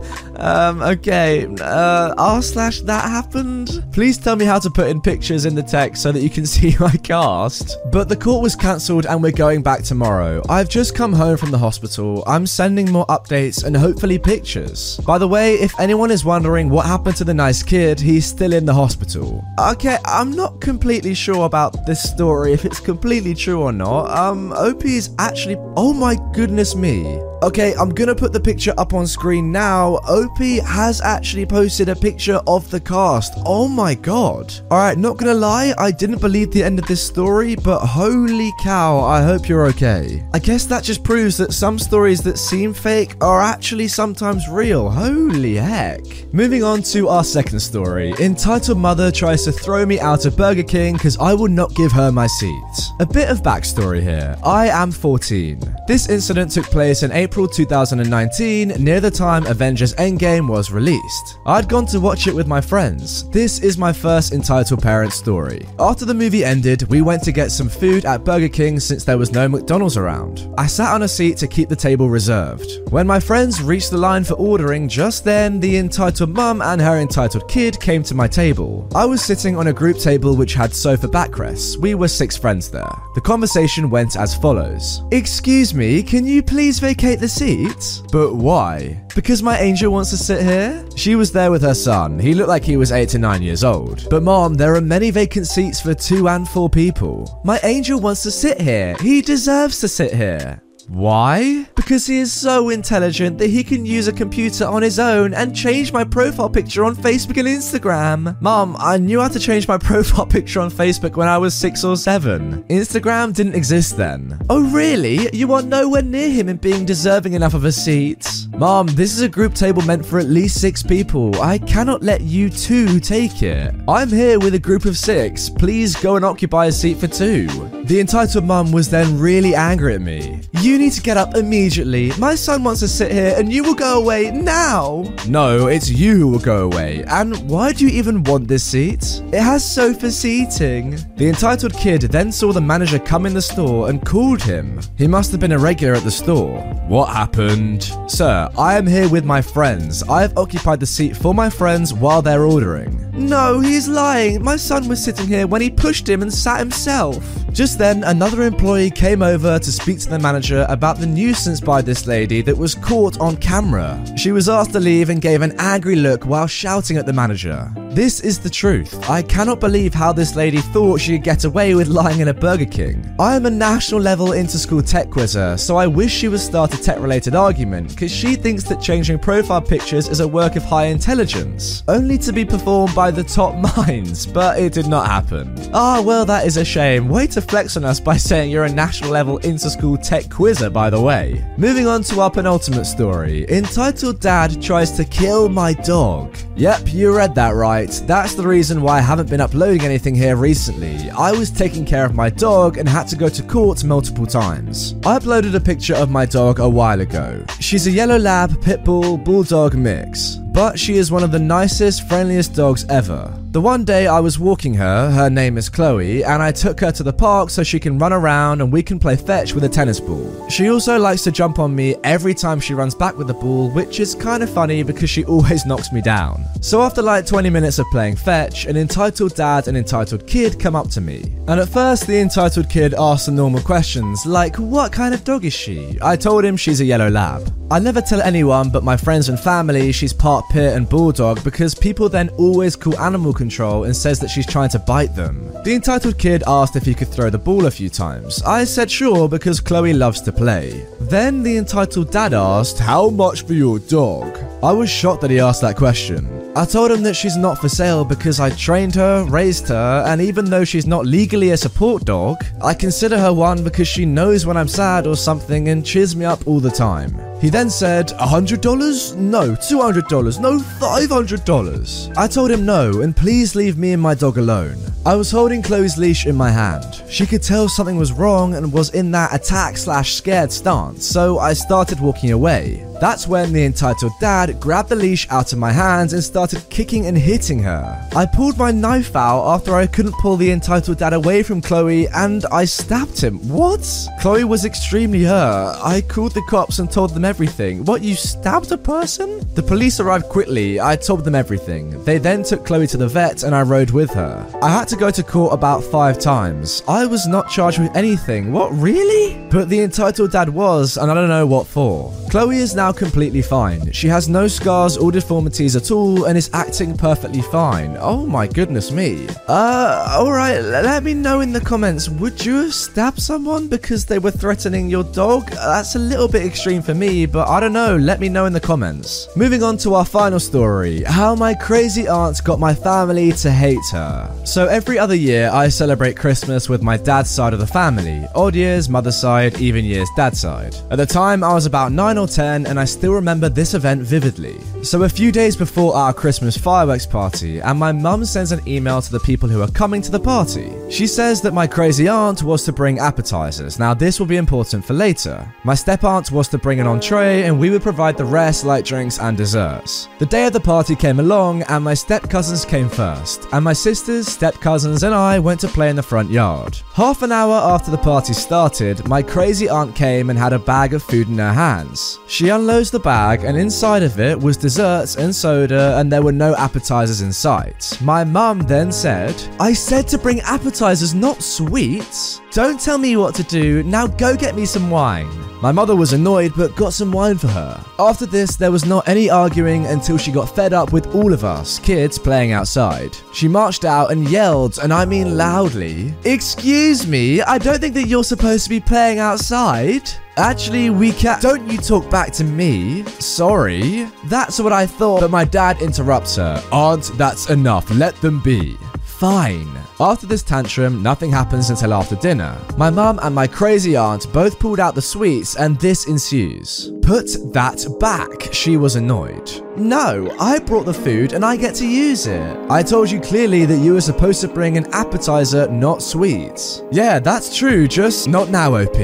um, okay, uh, r slash that happened. Please tell me how to put in pictures in the text so that you can [laughs] see my cast. But the court was cancelled and we're going back tomorrow. I've just come home from the hospital. I'm sending more updates and hopefully pictures. By the way, if anyone is wondering what happened to the nice kid, he's still in the hospital. Okay, I'm not completely sure about this story, if it's completely true or not. Um, OP is actually. Oh my goodness me. Okay, I'm gonna put the picture up on screen now. OP has actually posted a picture of the cast. Oh my god. Alright, not gonna lie, I didn't believe the end of this story, but holy cow, I hope you're okay. I guess that just proves that some stories that seem fake are actually sometimes real. Holy heck. Moving on to our second story. Entitled Mother tries to throw me out of Burger King because I will not give her my seat. A bit of backstory here. I am 14. This incident took place in April 2019, near the time Avengers Endgame was released. I'd gone to watch it with my friends. This is my first entitled parent story. After the movie ended, we went to get some food at Burger King since there was no McDonald's around. I sat on a seat to keep the table reserved. When my friends reached the line for ordering, just then the entitled mum and her entitled kid came to my table. I was sitting on a group table which had sofa backrests. We were six friends there. The conversation went as follows Excuse me, can you please vacate the seat? But why? Because my angel wants to sit here? She was there with her son. He looked like he was 8 to 9 years old. But mom, there are many vacant seats for 2 and 4 people. My angel wants to sit here. He deserves to sit here. Why? Because he is so intelligent that he can use a computer on his own and change my profile picture on Facebook and Instagram. Mom, I knew how to change my [laughs] profile picture on Facebook when I was six or seven. Instagram didn't exist then. Oh, really? You are nowhere near him in being deserving enough of a seat. Mom, this is a group table meant for at least six people. I cannot let you two take it. I'm here with a group of six. Please go and occupy a seat for two. The entitled mum was then really angry at me. You need to get up immediately. My son wants to sit here and you will go away now. No, it's you who will go away. And why do you even want this seat? It has sofa seating. The entitled kid then saw the manager come in the store and called him. He must have been a regular at the store. What happened? Sir, I am here with my friends. I have occupied the seat for my friends while they're ordering. No, he's lying. My son was sitting here when he pushed him and sat himself. Just then, another employee came over to speak to the manager about the nuisance by this lady that was caught on camera. She was asked to leave and gave an angry look while shouting at the manager. This is the truth. I cannot believe how this lady thought she could get away with lying in a Burger King. I am a national level inter-school tech quizzer, so I wish she would start a tech related argument because she thinks that changing profile pictures is a work of high intelligence, only to be performed by the top [laughs] minds, but it did not happen. Ah, well, that is a shame. Way to flex on us by saying you're a national level inter-school tech quizzer, by the way. Moving on to our penultimate story, entitled Dad Tries to Kill My Dog. Yep, you read that right. That's the reason why I haven't been uploading anything here recently. I was taking care of my dog and had to go to court multiple times. I uploaded a picture of my dog a while ago. She's a yellow lab, pit bull, bulldog mix but she is one of the nicest, friendliest dogs ever. The one day I was walking her, her name is Chloe, and I took her to the park so she can run around and we can play fetch with a tennis ball. She also likes to jump on me every time she runs back with the ball, which is kind of funny because she [laughs] always knocks me down. So after like 20 minutes of playing fetch, an entitled dad and entitled kid come up to me. And at first, the entitled kid asked the normal questions, like, what kind of dog is she? I told him she's a yellow lab. I never tell anyone but my friends and family she's part pit and bulldog because people then always call animal control and says that she's trying to bite them. The entitled kid asked if he could throw the ball a few times. I said sure because Chloe loves to play. Then the entitled dad asked, How much for your dog? I was shocked that he asked that question. I told him that she's not for sale because I trained her, raised her, and even though she's not legally a support dog, I consider her one because she knows when I'm sad or something and cheers me up all the time. He then said, $100? No, $200. No, $500. I told him no, and please leave me and my dog alone. I was holding Chloe's leash in my hand. She could tell something was wrong and was in that attack slash scared stance, so I started walking away. That's when the entitled dad grabbed the leash out of my hands and started kicking and hitting her. I pulled my knife out after I couldn't pull the entitled dad away from Chloe and I stabbed him. What? Chloe was extremely hurt. I called the cops and told them everything. What, you stabbed a person? The police arrived quickly. I told them everything. They then took Chloe to the vet and I rode with her. I had to go to court about five times. I was not charged with anything. What, really? But the entitled dad was, and I don't know what for. Chloe is now completely fine. She has no scars or deformities at all and is acting perfectly fine. Oh my goodness me. Uh, alright, let me know in the comments. Would you have stabbed someone because they were threatening your dog? That's a little bit extreme for me, but I don't know. Let me know in the comments. Moving on to our final story how my crazy aunt got my family to hate her. So every other year, I celebrate Christmas with my dad's side of the family odd years, mother's side, even years, dad's side. At the time, I was about 9 or 10, and I still remember this event vividly. So, a few days before our Christmas fireworks party, and my mum sends an email to the people who are coming to the party. She says that my crazy aunt was to bring appetizers. Now, this will be important for later. My step aunt was to bring an entree, and we would provide the rest, like drinks and desserts. The day of the party came along, and my step cousins came first, and my sisters, step cousins, and I went to play in the front yard. Half an hour after the party started, my crazy aunt came and had a bag of food in her hands. She unloads the bag, and inside of it was desserts and soda, and there were no appetizers in sight. My mum then said, I said to bring appetizers, not sweets. Don't tell me what to do, now go get me some wine. My mother was annoyed but got some wine for her. After this, there was not any arguing until she got fed up with all of us, kids, playing outside. She marched out and yelled, and I mean loudly, Excuse me, I don't think that you're supposed to be playing outside. Actually, we can't. Don't you talk back to me. Sorry. That's what I thought, but my dad interrupts her. Aunt, that's enough. Let them be. Fine. After this tantrum, nothing happens until after dinner. My mum and my crazy aunt both pulled out the sweets, and this ensues. Put that back, she was annoyed. No, I brought the food and I get to use it. I told you clearly that you were supposed to bring an appetizer, not sweets. Yeah, that's true, just not now, OP.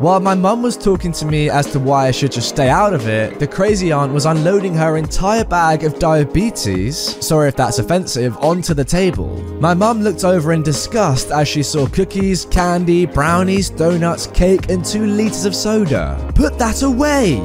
While my mum was talking to me as to why I should just stay out of it, the crazy aunt was unloading her entire bag of diabetes, sorry if that's offensive, onto the table. My mum looked over in disgust as she saw cookies, candy, brownies, donuts, cake, and two liters of soda. Put that away!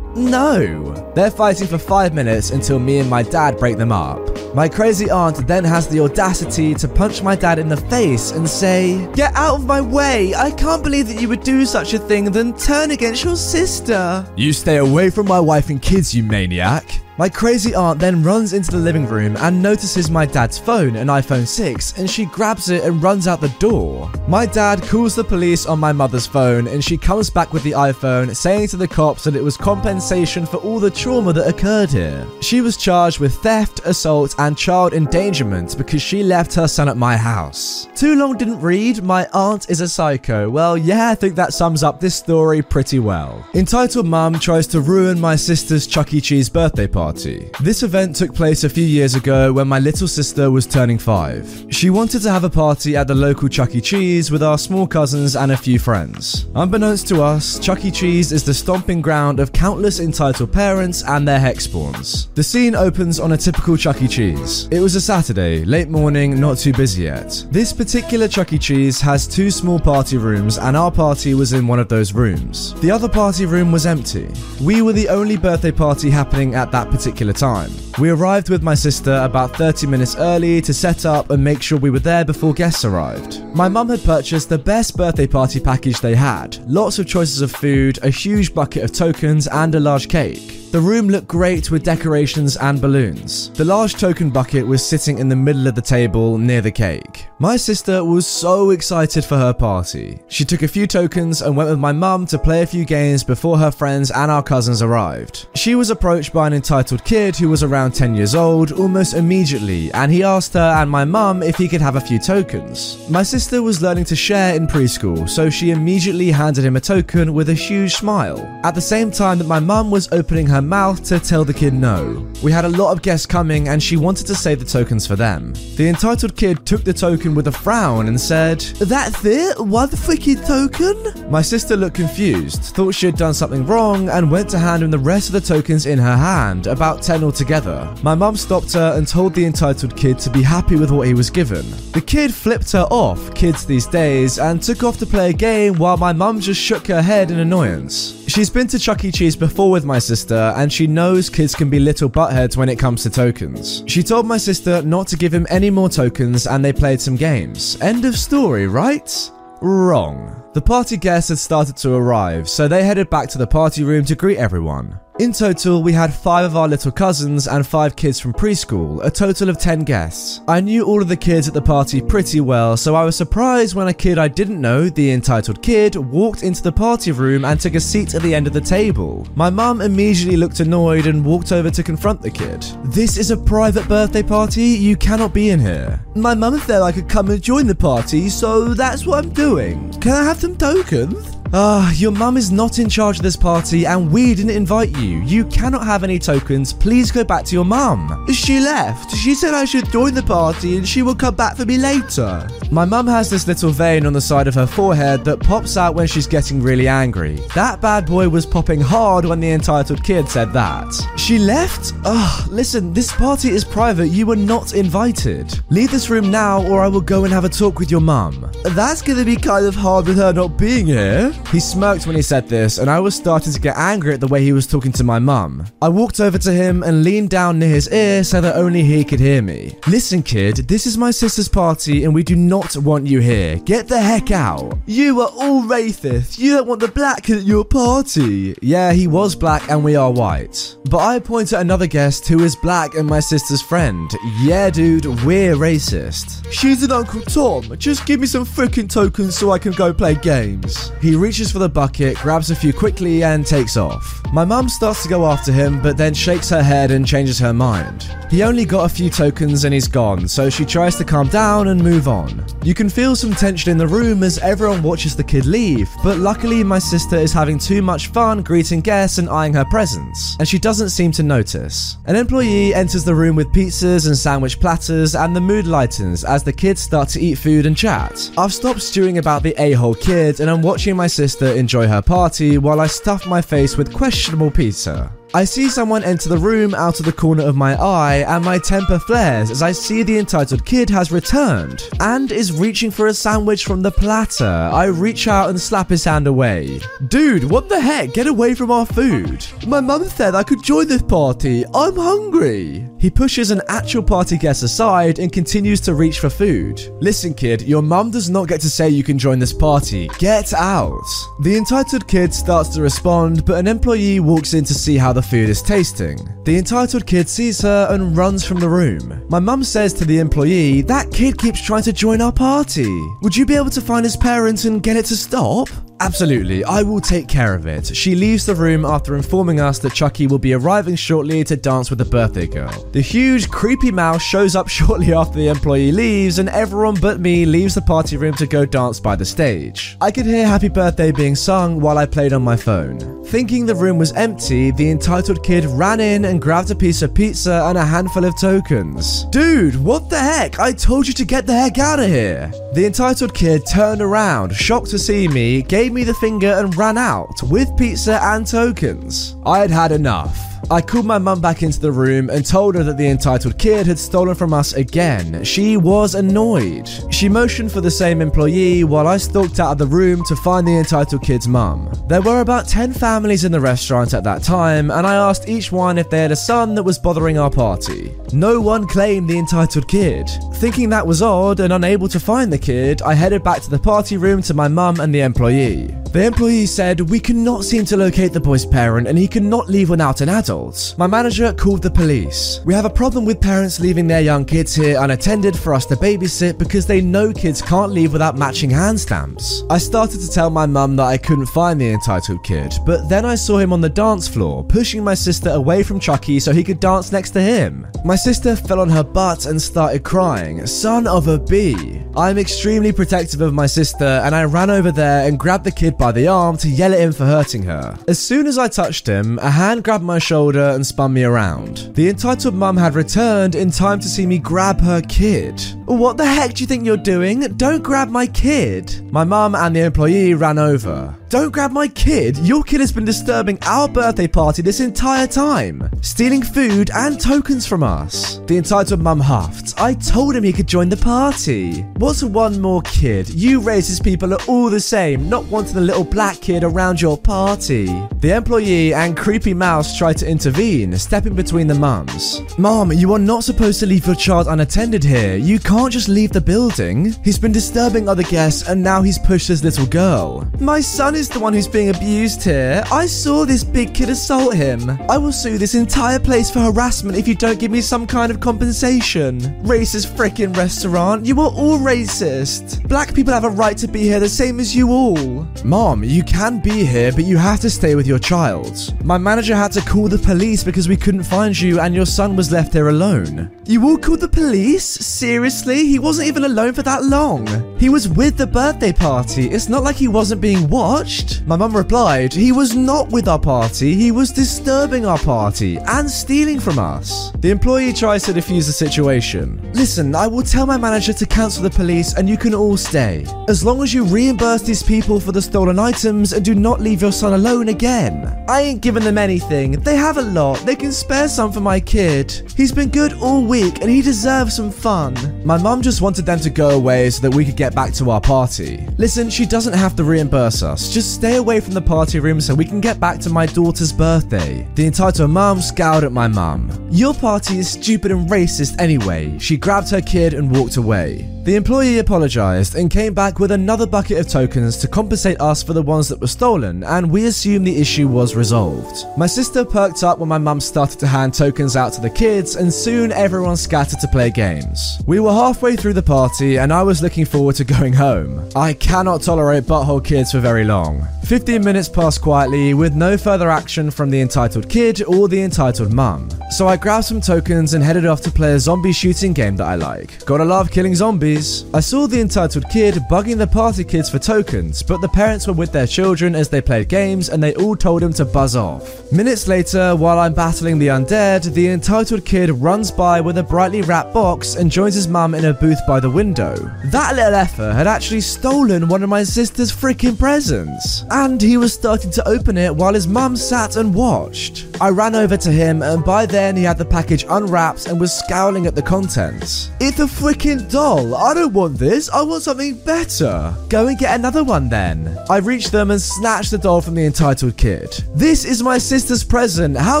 No! They're fighting for five minutes until me and my dad break them up. My crazy aunt then has the audacity to punch my dad in the face and say, Get out of my way! I can't believe that you would do such a thing, then turn against your sister! You stay away from my wife and kids, you maniac! My crazy aunt then runs into the living room and notices my dad's phone, an iPhone 6, and she grabs it and runs out the door. My dad calls the police on my mother's phone and she comes back with the iPhone, saying to the cops that it was compensation for all the trauma that occurred here. She was charged with theft, assault, and child endangerment because she left her son at my house. Too long didn't read, my aunt is a psycho. Well, yeah, I think that sums up this story pretty well. Entitled Mum tries to ruin my sister's Chuck E. Cheese birthday party party. This event took place a few years ago when my little sister was turning five. She wanted to have a party at the local Chuck E. Cheese with our small cousins and a few friends. Unbeknownst to us, Chuck E. Cheese is the stomping ground of countless entitled parents and their hexspawns. The scene opens on a typical Chuck E. Cheese. It was a Saturday, late morning, not too busy yet. This particular Chuck E. Cheese has two small party rooms, and our party was in one of those rooms. The other party room was empty. We were the only birthday party happening at that particular time. We arrived with my sister about 30 minutes early to set up and make sure we were there before guests arrived. My mum had purchased the best birthday party package they had lots of choices of food, a huge bucket of tokens, and a large cake. The room looked great with decorations and balloons. The large token bucket was sitting in the middle of the table near the cake. My sister was so excited for her party. She took a few tokens and went with my mum to play a few games before her friends and our cousins arrived. She was approached by an entitled kid who was around 10 years old almost immediately, and he asked her and my mum if he could have a few tokens. My sister was learning to share in preschool, so she immediately handed him a token with a huge smile. At the same time that my mum was opening her mouth to tell the kid no. We had a lot of guests coming and she wanted to save the tokens for them. The entitled kid took the token with a frown and said, That's it? One freaking token? My sister looked confused, thought she had done something wrong, and went to hand him the rest of the tokens in her hand, about 10 altogether. My mum stopped her and told the entitled kid to be happy with what he was given. The kid flipped her off, kids these days, and took off to play a game while my mum just shook her head in annoyance. She's been to Chuck E. Cheese before with my sister, and she knows kids can be little buttheads when it comes to tokens. She told my sister not to give him any more tokens, and they played some games. End of story, right? Wrong. The party guests had started to arrive, so they headed back to the party room to greet everyone. In total, we had five of our little cousins and five kids from preschool, a total of 10 guests. I knew all of the kids at the party pretty well, so I was surprised when a kid I didn't know, the entitled kid, walked into the party room and took a seat at the end of the table. My mum immediately looked annoyed and walked over to confront the kid. This is a private birthday party, you cannot be in here. My mum said I could come and join the party, so that's what I'm doing. Can I have some tokens? Ah, your mum is not in charge of this party and we didn't invite you. You cannot have any tokens. Please go back to your mum. She left. She said I should join the party and she will come back for me later. My mum has this little vein on the side of her forehead that pops out when she's getting really angry. That bad boy was popping hard when the entitled kid said that. She left? Ugh, listen, this party is private. You were not invited. Leave this room now or I will go and have a talk with your mum. That's gonna be kind of hard with her not being here. He smirked when he said this, and I was starting to get angry at the way he was talking to my mum. I walked over to him and leaned down near his ear so that only he could hear me. Listen, kid, this is my sister's party and we do not want you here. Get the heck out. You are all racist. You don't want the black at your party. Yeah, he was black and we are white. But I point at another guest who is black and my sister's friend. Yeah, dude, we're racist. She's an Uncle Tom. Just give me some freaking tokens so I can go play games. He reaches for the bucket, grabs a few quickly, and takes off. My mum starts to go after him, but then shakes her head and changes her mind. He only got a few tokens and he's gone, so she tries to calm down and move on. You can feel some tension in the room as everyone watches the kid leave, but luckily my sister is having too much fun greeting guests and eyeing her presents, and she doesn't seem to notice. An employee enters the room with pizzas and sandwich platters, and the mood lightens as the kids start to eat food and chat. I've stopped stewing about the a hole kid, and I'm watching my sister enjoy her party while I stuff my face with questionable pizza. I see someone enter the room out of the corner of my eye, and my temper flares as I see the entitled kid has returned and is reaching for a sandwich from the platter. I reach out and slap his hand away. Dude, what the heck? Get away from our food. My mum said I could join this party. I'm hungry. He pushes an actual party guest aside and continues to reach for food. Listen, kid, your mum does not get to say you can join this party. Get out. The entitled kid starts to respond, but an employee walks in to see how the food is tasting. The entitled kid sees her and runs from the room. My mum says to the employee, That kid keeps trying to join our party. Would you be able to find his parents and get it to stop? Absolutely, I will take care of it. She leaves the room after informing us that Chucky will be arriving shortly to dance with the birthday girl. The huge, creepy mouse shows up [laughs] shortly after the employee leaves, and everyone but me leaves the party room to go dance by the stage. I could hear Happy Birthday being sung while I played on my phone. Thinking the room was empty, the entitled kid ran in and grabbed a piece of pizza and a handful of tokens. Dude, what the heck? I told you to get the heck out of here. The entitled kid turned around, shocked to see me, gave me the finger and ran out with pizza and tokens. I had had enough. I called my mum back into the room and told her that the entitled kid had stolen from us again. She was annoyed. She motioned for the same employee while I stalked out of the room to find the entitled kid's mum. There were about 10 families in the restaurant at that time, and I asked each one if they had a son that was bothering our party. No one claimed the entitled kid. Thinking that was odd and unable to find the kid, I headed back to the party room to my mum and the employee. The employee said, We cannot seem to locate the boy's parent and he cannot leave without an adult. My manager called the police. We have a problem with parents leaving their young kids here unattended for us to babysit because they know kids can't leave without matching hand stamps. I started to tell my mum that I couldn't find the entitled kid, but then I saw him on the dance floor, pushing my sister away from Chucky so he could dance next to him. My sister fell on her butt and started crying, Son of a bee. I'm extremely protective of my sister and I ran over there and grabbed the kid by the arm to yell at him for hurting her. As soon as I touched him, a hand grabbed my shoulder and spun me around. The entitled mum had returned in time to see me grab her kid. What the heck do you think you're doing? Don't grab my kid. My mum and the employee ran over. Don't grab my kid. Your kid has been disturbing our birthday party this entire time, stealing food and tokens from us. The entitled mum huffed. I told him he could join the party. What's one more kid? You racist people are all the same, not wanting a little black kid around your party. The employee and creepy mouse tried to intervene, stepping between the mums. Mom, you are not supposed to leave your child unattended here. You can't just leave the building. He's been disturbing other guests and now he's pushed this little girl. My son is the one who's being abused here. I saw this big kid assault him. I will sue this entire place for harassment if you don't give me some kind of compensation. Racist frickin' restaurant. You are all racist. Black people have a right to be here the same as you all. Mom, you can be here, but you have to stay with your child. My manager had to call the police because we couldn't find you and your son was left there alone. You all called the police? Seriously? He wasn't even alone for that long. He was with the birthday party. It's not like he wasn't being watched. My mum replied, He was not with our party. He was disturbing our party and stealing from us. The employee tries to defuse the situation. Listen, I will tell my manager to cancel the police and you can all stay. As long as you reimburse these people for the stolen items and do not leave your son alone again. I ain't giving them anything. They have a lot. They can spare some for my kid. He's been good all week and he deserves some fun. My mum just wanted them to go away so that we could get back to our party. Listen, she doesn't have to reimburse us. Just stay away from the party room so we can get back to my daughter's birthday. The entitled mum scowled at my mum. Your party is stupid and racist anyway. She grabbed her kid and walked away. The employee apologized and came back with another bucket of tokens to compensate us for the ones that were stolen, and we assumed the issue was resolved. My sister perked up when my mum started to hand tokens out to the kids, and soon everyone scattered to play games. We were halfway through the party, and I was looking forward to going home. I cannot tolerate butthole kids for very long. 15 minutes passed quietly with no further action from the entitled kid or the entitled mum. So I grabbed some tokens and headed off to play a zombie shooting game that I like. Gotta love killing zombies. I saw the entitled kid bugging the party kids for tokens, but the parents were with their children as they played games and they all told him to buzz off. Minutes later, while I'm battling the undead, the entitled kid runs by with a brightly wrapped box and joins his mum in a booth by the window. That little effer had actually stolen one of my sister's freaking presents, and he was starting to open it while his mum sat and watched. I ran over to him, and by then he had the package unwrapped and was scowling at the contents. It's a freaking doll. I don't want this. I want something better. Go and get another one then. I reached them and snatched the doll from the entitled kid. This is my sister's present. How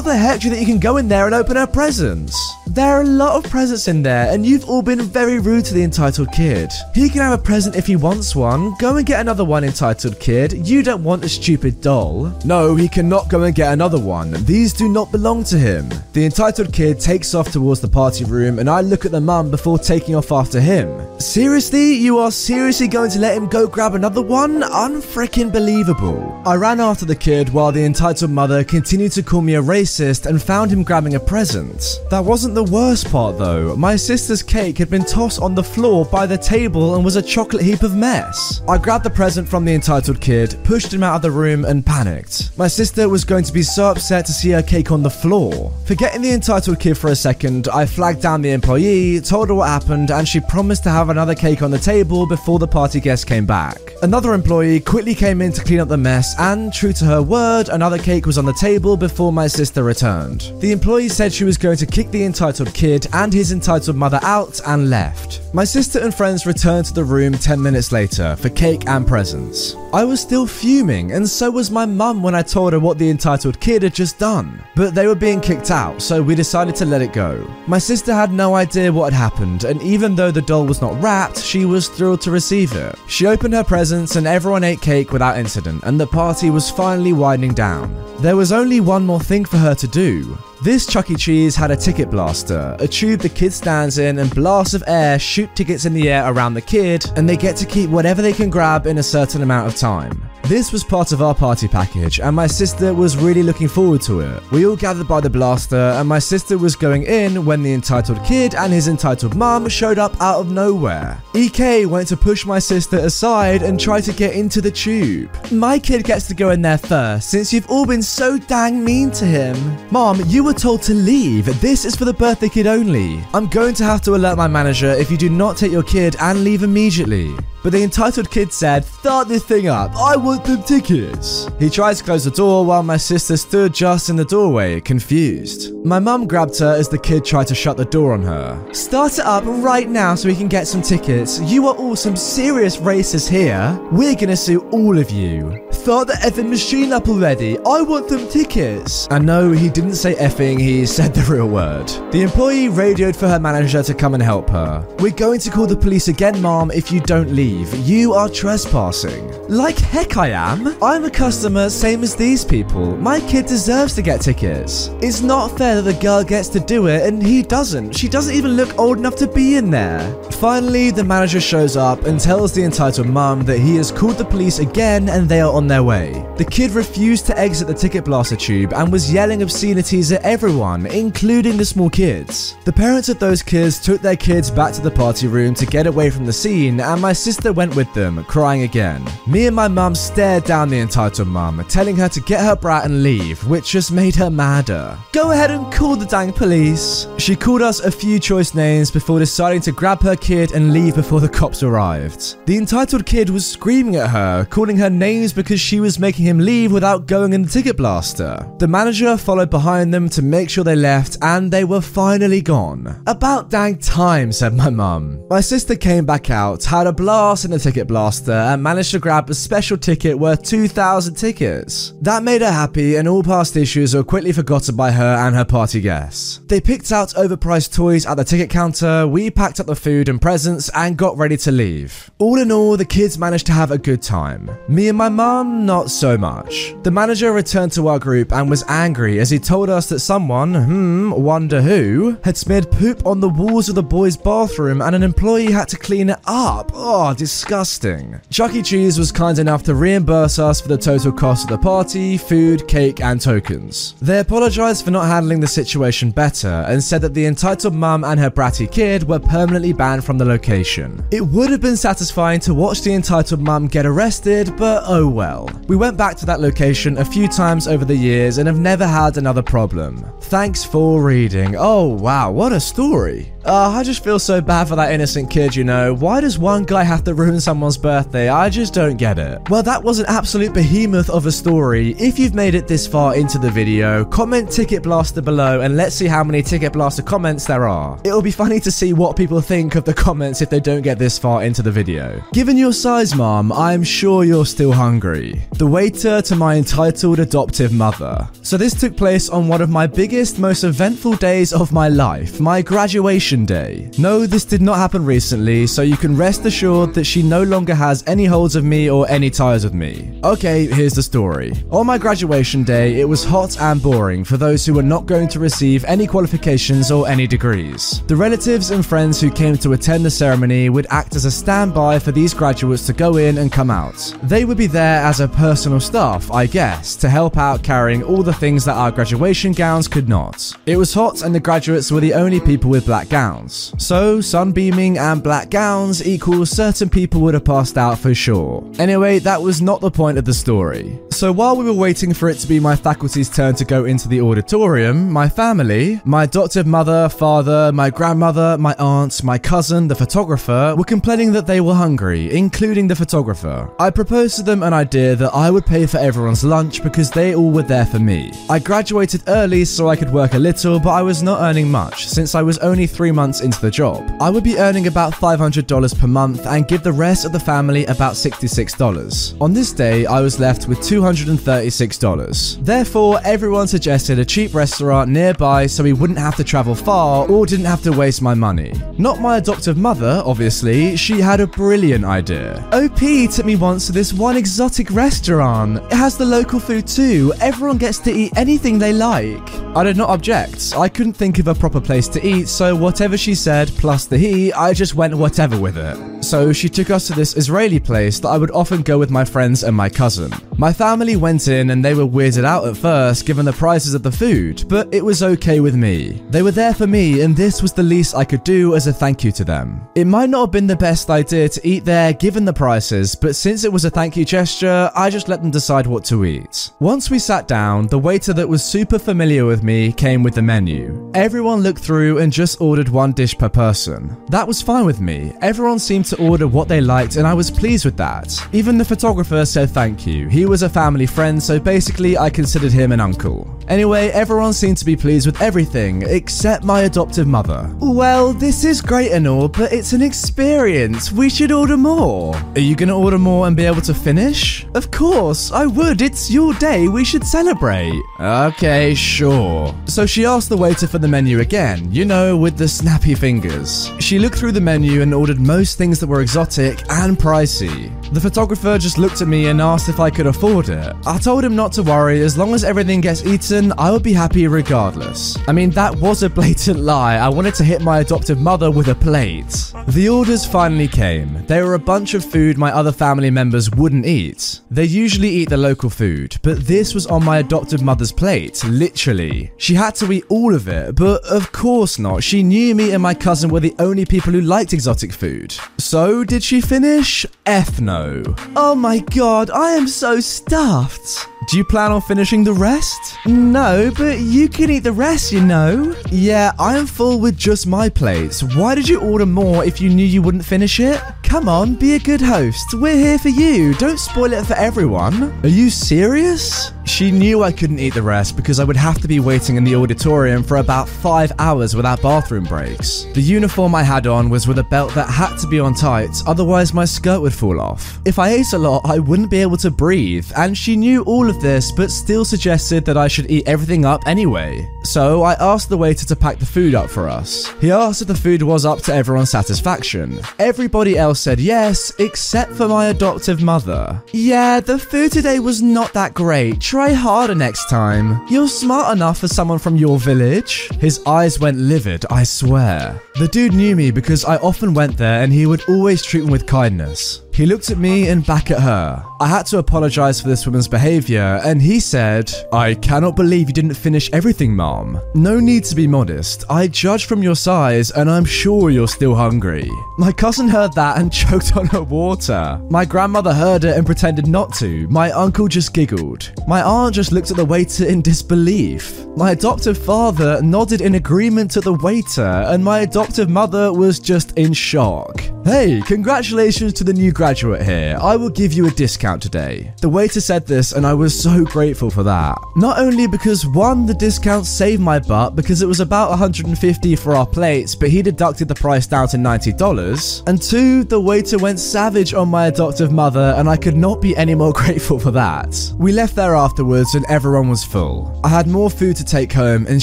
the heck do you think you can go in there and open her presents? A lot of presents in there, and you've all been very rude to the entitled kid. He can have a present if he wants one. Go and get another one, entitled kid. You don't want a stupid doll. No, he cannot go and get another one. These do not belong to him. The entitled kid takes off towards the party room, and I look at the mum before taking off after him. Seriously? You are seriously going to let him go grab another one? Unfreaking believable. I ran after the kid while the entitled mother continued to call me a racist and found him grabbing a present. That wasn't the worst part though. My sister's cake had been tossed on the floor by the table and was a chocolate heap of mess. I grabbed the present from the entitled kid, pushed him out of the room, and panicked. My sister was going to be so upset to see her cake on the floor. Forgetting the entitled kid for a second, I flagged down the employee, told her what happened, and she promised to have another cake on the table before the party guests came back. Another employee quickly came in to clean up the mess, and true to her word, another cake was on the table before my sister returned. The employee said she was going to kick the entitled kid and his entitled mother out and left. My sister and friends returned to the room 10 minutes later for cake and presents. I was still fuming, and so was my mum when I told her what the entitled kid had just done. But they were being kicked out, so we decided to let it go. My sister had no idea what had happened, and even though the doll was not wrapped, she was thrilled to receive it. She opened her presents, and everyone ate cake without incident, and the party was finally winding down. There was only one more thing for her to do. This Chuck E. Cheese had a ticket blaster, a tube the kid stands in, and blasts of air shoot tickets in the air around the kid, and they get to keep whatever they can grab in a certain amount of time. This was part of our party package, and my sister was really looking forward to it. We all gathered by the blaster, and my sister was going in when the entitled kid and his entitled mum showed up out of nowhere. EK went to push my sister aside and try to get into the tube. My kid gets to go in there first, since you've all been so dang mean to him. Mom, you were told to leave. This is for the birthday kid only. I'm going to have to alert my manager if you do not take your kid and leave immediately. But the entitled kid said, Start this thing up, I want them tickets. He tried to close the door while my sister stood just in the doorway, confused. My mum grabbed her as the kid tried to shut the door on her. Start it up right now so we can get some tickets. You are all some serious racists here. We're gonna sue all of you. Start the effing machine up already. I want them tickets. And no, he didn't say effing, he said the real word. The employee radioed for her manager to come and help her. We're going to call the police again, mom, if you don't leave. You are trespassing. Like heck I am. I'm a customer, same as these people. My kid deserves to get tickets. It's not fair that the girl gets to do it and he doesn't. She doesn't even look old enough to be in there. Finally, the manager shows up and tells the entitled mum that he has called the police again and they are on their way. The kid refused to exit the ticket blaster tube and was yelling obscenities at everyone, including the small kids. The parents of those kids took their kids back to the party room to get away from the scene, and my sister went with them, crying again. Me and my mum stared down the entitled mum, telling her to get her brat and leave, which just made her madder. Go ahead and call the dang police. She called us a few choice names before deciding to grab her kid and leave before the cops arrived. The entitled kid was screaming at her, calling her names because she was making him leave without going in the ticket blaster. The manager followed behind them to make sure they left, and they were finally gone. About dang time, said my mum. My sister came back out, had a blast in the ticket blaster, and managed to grab a special ticket worth 2,000 tickets. That made her happy, and all past issues were quickly forgotten by her and her party guests. They picked out overpriced toys at the ticket counter, we packed up the food and presents, and got ready to leave. All in all, the kids managed to have a good time. Me and my mum, not so much. The manager returned to our group and was angry as he told us that someone, hmm, wonder who, had smeared poop on the walls of the boys' bathroom and an employee had to clean it up. Oh, disgusting. Chuck E. Cheese was kind enough to reimburse us for the total cost of the party, food, cake, and tokens. They apologized for not handling the situation better and said that the entitled mum and her bratty kid were permanently banned from the location. It would have been satisfying to watch the entitled mum get arrested, but oh well. We went back to that location a few times over the years and have never had another problem. Thanks for reading. Oh wow, what a story. Uh, I just feel so bad for that innocent kid, you know. Why does one guy have to ruin someone's birthday? I just don't get it. Well, that was an absolute behemoth of a story. If you've made it this far into the video, comment Ticket Blaster below and let's see how many Ticket Blaster comments there are. It'll be funny to see what people think of the comments if they don't get this far into the video. Given your size, mom, I'm sure you're still hungry. The waiter to my entitled adoptive mother. So this took place on one of my biggest, most eventful days of my life, my graduation day. No, this did not happen recently, so you can rest assured that she no longer has any holds of me or any ties with me. Okay, here's the story. On my graduation day, it was hot and boring for those who were not going to receive any qualifications or any degrees. The relatives and friends who came to attend the ceremony would act as a standby for these graduates to go in and come out. They would be there as a personal staff, I guess, to help out carrying all the things that our graduation gowns could not. It was hot and the graduates were the only people with black gowns gowns. So, sunbeaming and black gowns equals certain people would have passed out for sure. Anyway, that was not the point of the story. So, while we were waiting for it to be my faculty's turn to go into the auditorium, my family, my adoptive mother, father, my grandmother, my aunt, my cousin, the photographer, were complaining that they were hungry, including the photographer. I proposed to them an idea that I would pay for everyone's lunch because they all were there for me. I graduated early so I could work a little, but I was not earning much since I was only three months into the job. I would be earning about $500 per month and give the rest of the family about $66. On this day, I was left with $236. Therefore, everyone suggested a cheap restaurant nearby so we wouldn't have to travel far or didn't have to waste my money. Not my adoptive mother, obviously, she had a brilliant idea. OP took me once to this one exotic restaurant. It has the local food too. Everyone gets to eat anything they like. I did not object. I couldn't think of a proper place to eat, so whatever she said, plus the he, I just went whatever with it. So she took us to this Israeli place that I would often go with my friends and my cousin. My family went in and they were weirded out at first given the prices of the food, but it was okay with me. They were there for me and this was the least I could do as a thank you to them. It might not have been the best idea to eat there given the prices, but since it was a thank you gesture, I just let them decide what to eat. Once we sat down, the waiter that was super familiar with me came with the menu. Everyone looked through and just ordered one dish per person. That was fine with me. Everyone seemed to order what they liked and I was pleased with that. Even the photographer said thank you. He was a family friend, so basically I considered him an uncle. Anyway, everyone seemed to be pleased with everything except my adoptive mother. Well, this is great and all, but it's an experience. We should order more. Are you gonna order more and be able to finish? Of course, I would. It's your day. We should celebrate. Okay, sure. So she asked the waiter for the menu again, you know, with the snappy fingers. She looked through the menu and ordered most things that were exotic and pricey. The photographer just looked at me and asked if I could afford it. I told him not to worry, as long as everything gets eaten, I would be happy regardless. I mean, that was a [laughs] blatant lie. I wanted to hit my adoptive mother with a plate. The orders finally came. They were a bunch of food my other family members wouldn't eat. They usually eat the local food, but this was on my adoptive mother's plate, literally. She had to eat all of it, but of course not. She knew me and my cousin were the only people who liked exotic food. So, did she finish? F no. Oh my god, I am so stuffed. Do you plan on finishing the rest? No, but you can eat the rest, you know. Yeah, I am full with just my plates. Why did you order more if you knew you wouldn't finish it? Come on, be a good host. We're here for you. Don't spoil it for everyone. Are you serious? She knew I couldn't eat the rest because I would have to be waiting in the auditorium for about five hours without bathroom breaks. The uniform I had on was with a belt that had to be on tight, otherwise, my skirt would fall off. If I ate a lot, I wouldn't be able to breathe, and she knew all of this but still suggested that I should eat everything up anyway. So I asked the waiter to pack the food up for us. He asked if the food was up to everyone's satisfaction. Everybody else said yes, except for my adoptive mother. Yeah, the food today was not that great. Try harder next time. You're smart enough for someone from your village. His eyes went livid, I swear. The dude knew me because I often went there and he would always treat me with kindness. He looked at me and back at her. I had to apologize for this woman's behavior, and he said, I cannot believe you didn't finish everything, Mom. No need to be modest. I judge from your size, and I'm sure you're still hungry. My cousin heard that and [laughs] choked on her water. My grandmother heard it and pretended not to. My uncle just giggled. My aunt just looked at the waiter in disbelief. My adoptive father nodded in agreement to the waiter, and my adoptive mother was just in shock. Hey, congratulations to the new graduate here. I will give you a discount today. The waiter said this, and I was so grateful for that. Not only because one, the discount saved my butt because it was about 150 for our plates, but he deducted the price down to $90. And two, the waiter went savage on my adoptive mother, and I could not be any more [laughs] grateful for that. We left there afterwards, and everyone was full. I had more food to take home, and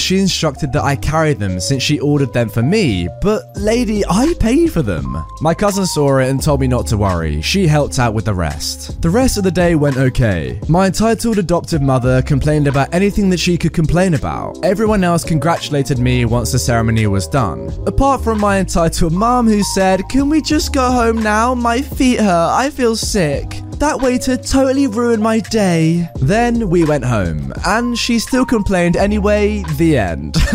she instructed that I carry them since she ordered them for me. But lady, I paid for them. My cousin saw it and told me not to worry. She helped out with the rest. The rest of the day went okay. My entitled adoptive mother complained about anything that she could complain about. Everyone else congratulated me once the ceremony was done. Apart from my entitled mom who said, Can we just go home now? My feet hurt. I feel sick. That waiter totally ruined my day. Then we went home, and she still complained anyway, the end. [laughs]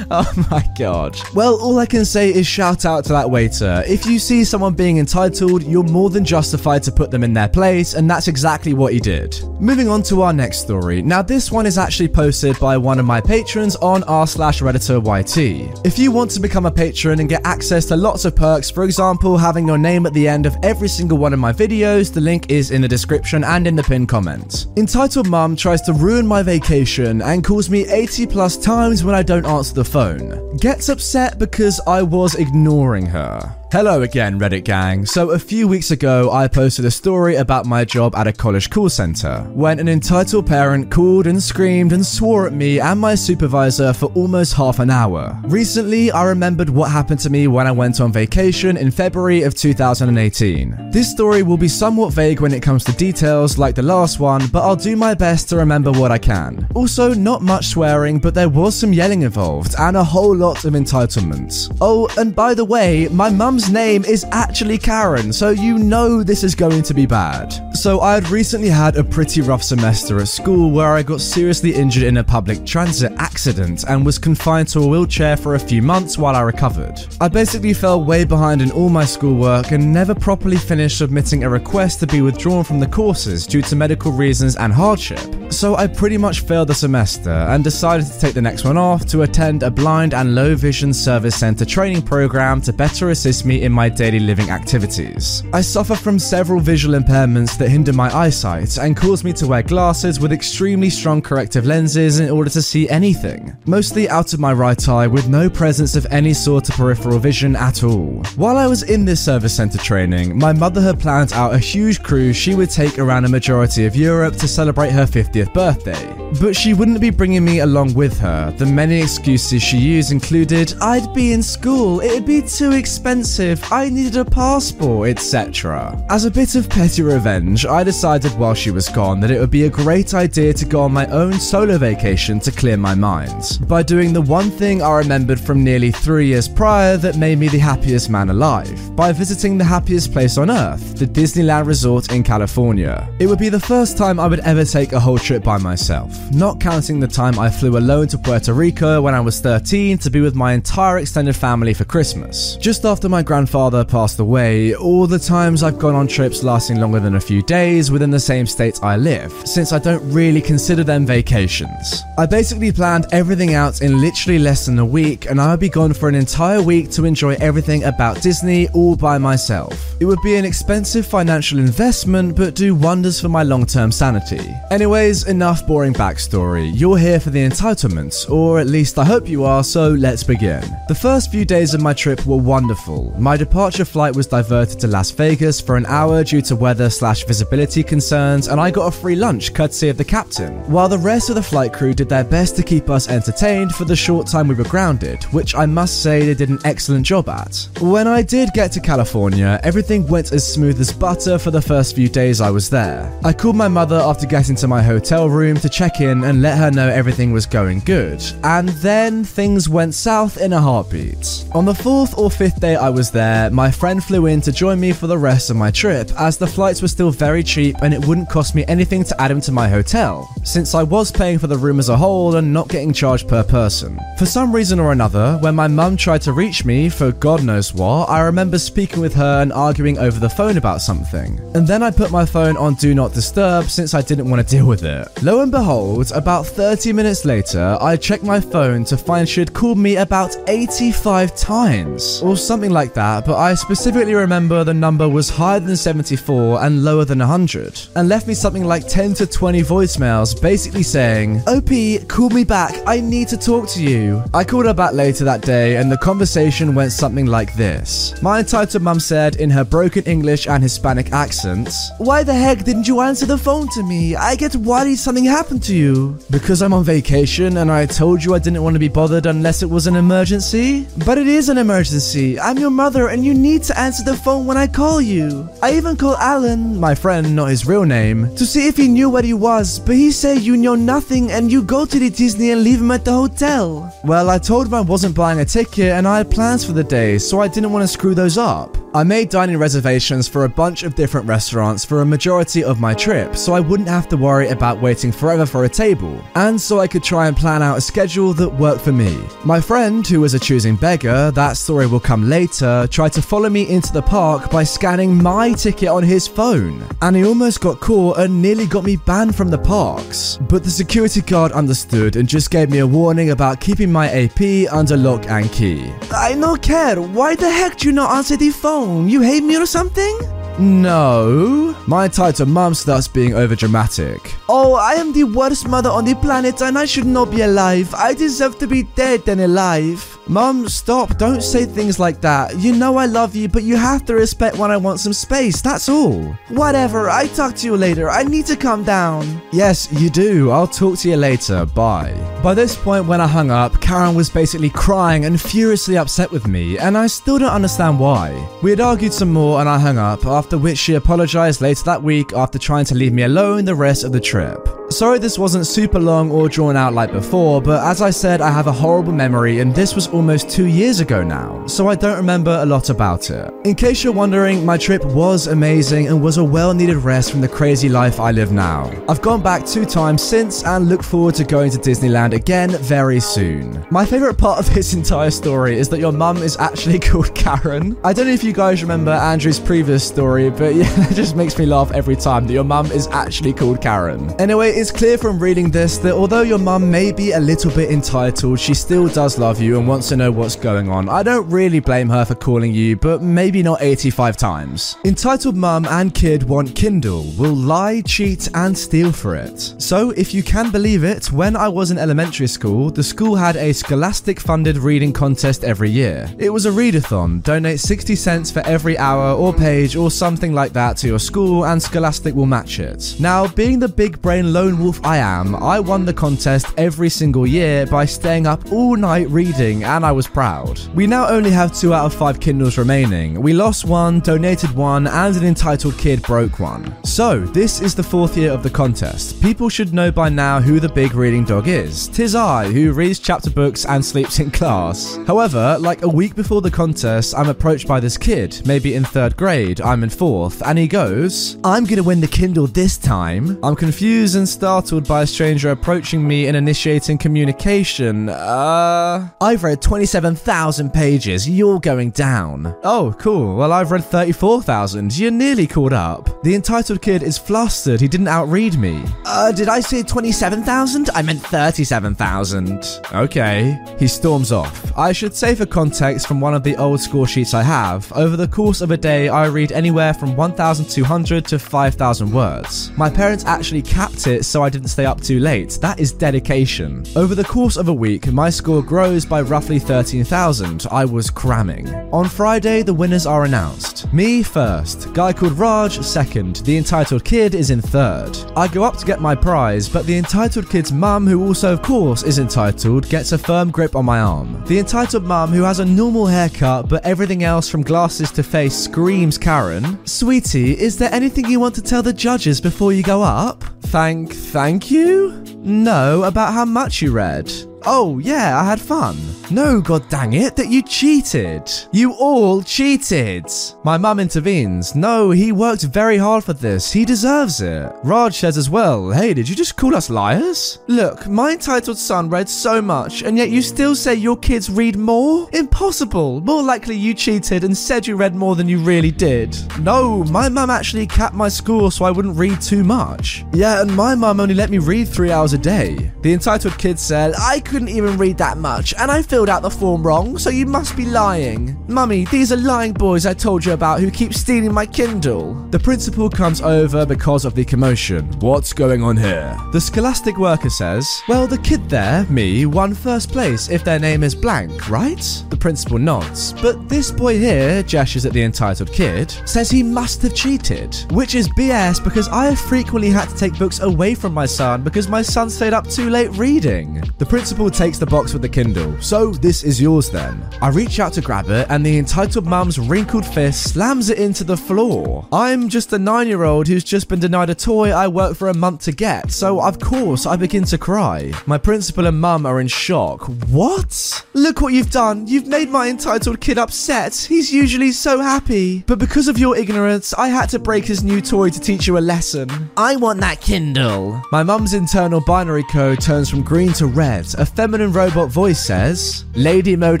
oh my god. Well, all I can say is shout out to that waiter. If you see someone being entitled, you're more than justified to put them in their place, and that's exactly what he did. Moving on to our next story. Now, this one is actually posted by one of my patrons on r slash YT. If you want to become a patron and get access to lots of perks, for example, having your name at the end of every single one of my videos, the link is in the description and in the pinned comment. Entitled Mum tries to ruin my vacation and calls me 80 plus times when I don't answer the phone. Gets upset because I was ignoring her. Hello again, Reddit gang. So, a few weeks ago, I posted a story about my job at a college call center when an entitled parent called and screamed and swore at me and my supervisor for almost half an hour. Recently, I remembered what happened to me when I went on vacation in February of 2018. This story will be somewhat vague when it comes to details like the last one, but I'll do my best to remember what I can. Also, not much swearing, but there was some yelling involved and a whole lot of entitlements. Oh, and by the way, my mum's name is actually Karen, so you know this is going to be bad. So, I had recently had a pretty rough semester at school where I got seriously injured in a public transit accident and was confined to a wheelchair for a few months while I recovered. I basically fell way behind in all my schoolwork and never properly finished submitting a request to be withdrawn from the courses due to medical reasons and hardship. So, I pretty much failed the semester and decided to take the next one off to attend a blind and low vision service center training program to better assist me in my daily living activities. I suffer from several visual impairments that hinder my eyesight and cause me to wear glasses with extremely strong corrective lenses in order to see anything, mostly out of my right eye with no presence of any sort of peripheral vision at all. While I was in this service center training, my mother had planned out a huge cruise she would take around a majority of Europe to celebrate her 50th birthday. But she wouldn't be bringing me along with her. The many excuses she used included I'd be in school, it'd be too expensive, I needed a passport, etc. As a bit of petty revenge, I decided while she was gone that it would be a great idea to go on my own solo vacation to clear my mind, by doing the one thing I remembered from nearly three years prior that made me the happiest man alive, by visiting the happiest place on earth, the Disneyland Resort in California. It would be the first time I would ever take a whole trip by myself, not counting the time I flew alone to Puerto Rico when I was 13 to be with my entire extended family for Christmas. Just after my grandfather passed away, all the times I've gone on trips lasting longer than a few days within the same state I live, since I don't really consider them vacations. I basically planned everything out in literally less than a week, and I would be gone for an entire week to enjoy everything about Disney all by myself. It would be an expensive financial investment, but do wonders for my long term sanity. Anyways, enough boring backstory. You're here for the entitlements, or at least I hope you are, so let's begin. The first few days of my trip were wonderful. My departure flight was diverted to Las Vegas for an hour due to weather slash visibility concerns, and I got a free lunch courtesy of the captain, while the rest of the flight crew did their best to keep us entertained for the short time we were grounded, which I must say they did an excellent job at. When I did get to California, everything went as smooth as butter for the first few days I was there. I called my mother after getting to my hotel room to check in and let her know everything was going good, and then things went south in a heartbeat. On the fourth or fifth day I was there, my friend flew in to join me for the rest of my trip, as the flights were still very cheap and it wouldn't cost me anything to add him to my hotel, since I was paying for the room as a whole and not getting charged per person. For some reason or another, when my mum tried to reach me for God knows what, I remember speaking with her and arguing over the phone about something. And then I put my phone on Do Not Disturb since I didn't want to deal with it. Lo and behold, about 30 minutes later, I checked my phone to find she had called me about 85 times, or something like that, but I specifically remember the number was higher than 74 and lower than 100, and left me something like 10 to 20 voicemails basically saying, OP, call me back, I need to talk to you. I called her back later that day, and the conversation went something like this. My entitled mum said in her broken English and Hispanic accents, Why the heck didn't you answer the phone to me? I get worried something happened to you. Because I'm on vacation and I told you I didn't want to be bothered unless it was an emergency? But it is an emergency. I'm your mother and you need to answer the phone when I call you. I even called Alan, my friend, not his real name, to see if he knew where he was, but he said you know nothing and you go to the Disney and leave him at the hotel. Well, I told him I wasn't buying a ticket and I had plans for the day, so I didn't want to screw those up. I made dining reservations for a bunch of different restaurants for a majority of my trip, so I wouldn't have to worry about waiting forever for a table, and so I could try and plan out a schedule that worked for me. My friend, who was a choosing beggar, that story will come later, tried to follow me into the park by scanning my ticket on his phone, and he almost got caught and nearly got me banned from the parks. But the security guard understood and just gave me a warning about keeping my AP under lock and key. I no care. Why the heck do you not answer the phone? You hate me or something? No. My entitled mum starts being overdramatic. Oh, I am the worst mother on the planet and I should not be alive. I deserve to be dead than alive. Mum, stop. Don't say things like that. You know I love you, but you have to respect when I want some space. That's all. Whatever. I talk to you later. I need to calm down. Yes, you do. I'll talk to you later. Bye. By this point, when I hung up, Karen was basically crying and furiously upset with me, and I still don't understand why. We had argued some more and I hung up, after which she apologized later that week after trying to leave me alone the rest of the trip. Sorry this wasn't super long or drawn out like before, but as I said, I have a horrible memory and this was almost two years ago now, so I don't remember a lot about it. In case you're wondering, my trip was amazing and was a well needed rest from the crazy life I live now. I've gone back two times since and look forward to going to Disneyland again very soon. My favorite part of this entire story is that your mum is actually [laughs] called Karen. I don't know if you guys remember Andrew's previous story, but [laughs] yeah, it just makes me laugh every time that your mum is actually called Karen. Anyway, it's clear from reading this that although your mum may be a little bit entitled, she still does love you and wants to know what's going on. I don't really blame her for calling you, but maybe not 85 times. Entitled mum and kid want Kindle, will lie, cheat, and steal for it. So, if you can believe it, when I was in elementary school, the school had a scholastic funded reading contest every year. It was a readathon, donate 60 cents for every hour or page or something like that to your school, and Scholastic will match it. Now, being the big brain lone wolf I am, I won the contest every single year by staying up all night reading, and I was proud. We now only have two out of five Kindles remaining. We lost one, donated one, and an entitled kid broke one. So, this is the fourth year of the contest. People should know by now who the big reading dog is. Tis I, who reads chapter books and sleeps in class. However, like a week before the contest, I'm approached by this kid, maybe in third grade, I'm in fourth, and he goes, I'm gonna win the Kindle this time. I'm confused and startled by a stranger approaching me and initiating communication. Uh. I've read 27,000 pages. You're going down. Oh, cool. Well, I've read 34,000. You're nearly caught up. The entitled kid is flustered. He didn't outread me. Uh, did I say 27,000? I meant 37,000. Okay. He storms off. I should say for context from one of the old score sheets I have, over the course of a day, I read anywhere from 1,200 to 5,000 words. My parents actually capped it so I didn't stay up too late. That is dedication. Over the course of a week, my score grows by roughly 13,000. I was cramming. On Friday, the winners are announced. Me first, guy called Raj second, the entitled kid is in third. I go up to get my prize, but the entitled kid's mum, who also of course is entitled, gets a firm grip on my arm. The entitled mum, who has a normal haircut but everything else from glasses to face, screams Karen, Sweetie, is there anything you want to tell the judges before you go up? Thank, thank you? No, about how much you read. Oh, yeah, I had fun. No, god dang it, that you cheated. You all cheated. My mum intervenes. No, he worked very hard for this. He deserves it. Raj says as well, hey, did you just call us liars? Look, my entitled son read so much, and yet you still say your kids read more? Impossible. More likely you cheated and said you read more than you really did. No, my mum actually capped my score so I wouldn't read too much. Yeah, and my mum only let me read three hours a day. The entitled kid said, I couldn't even read that much, and I filled out the form wrong, so you must be lying. Mummy, these are lying boys I told you about who keep stealing my Kindle. The principal comes over because of the commotion. What's going on here? The scholastic worker says, Well, the kid there, me, won first place if their name is blank, right? The principal nods. But this boy here, gestures at the entitled kid, says he must have cheated, which is BS because I have frequently had to take books away from my son because my son stayed up too late reading. The principal principal takes the box with the Kindle. So this is yours then. I reach out to grab it, and the entitled mum's wrinkled fist slams it into the floor. I'm just a nine year old who's just been denied a toy I worked for a month to get, so of course I begin to cry. My principal and mum are in shock. What? Look what you've done. You've made my entitled kid upset. He's usually so happy. But because of your ignorance, I had to break his new toy to teach you a lesson. I want that Kindle. My mum's internal binary code turns from green to red. A feminine robot voice says, Lady mode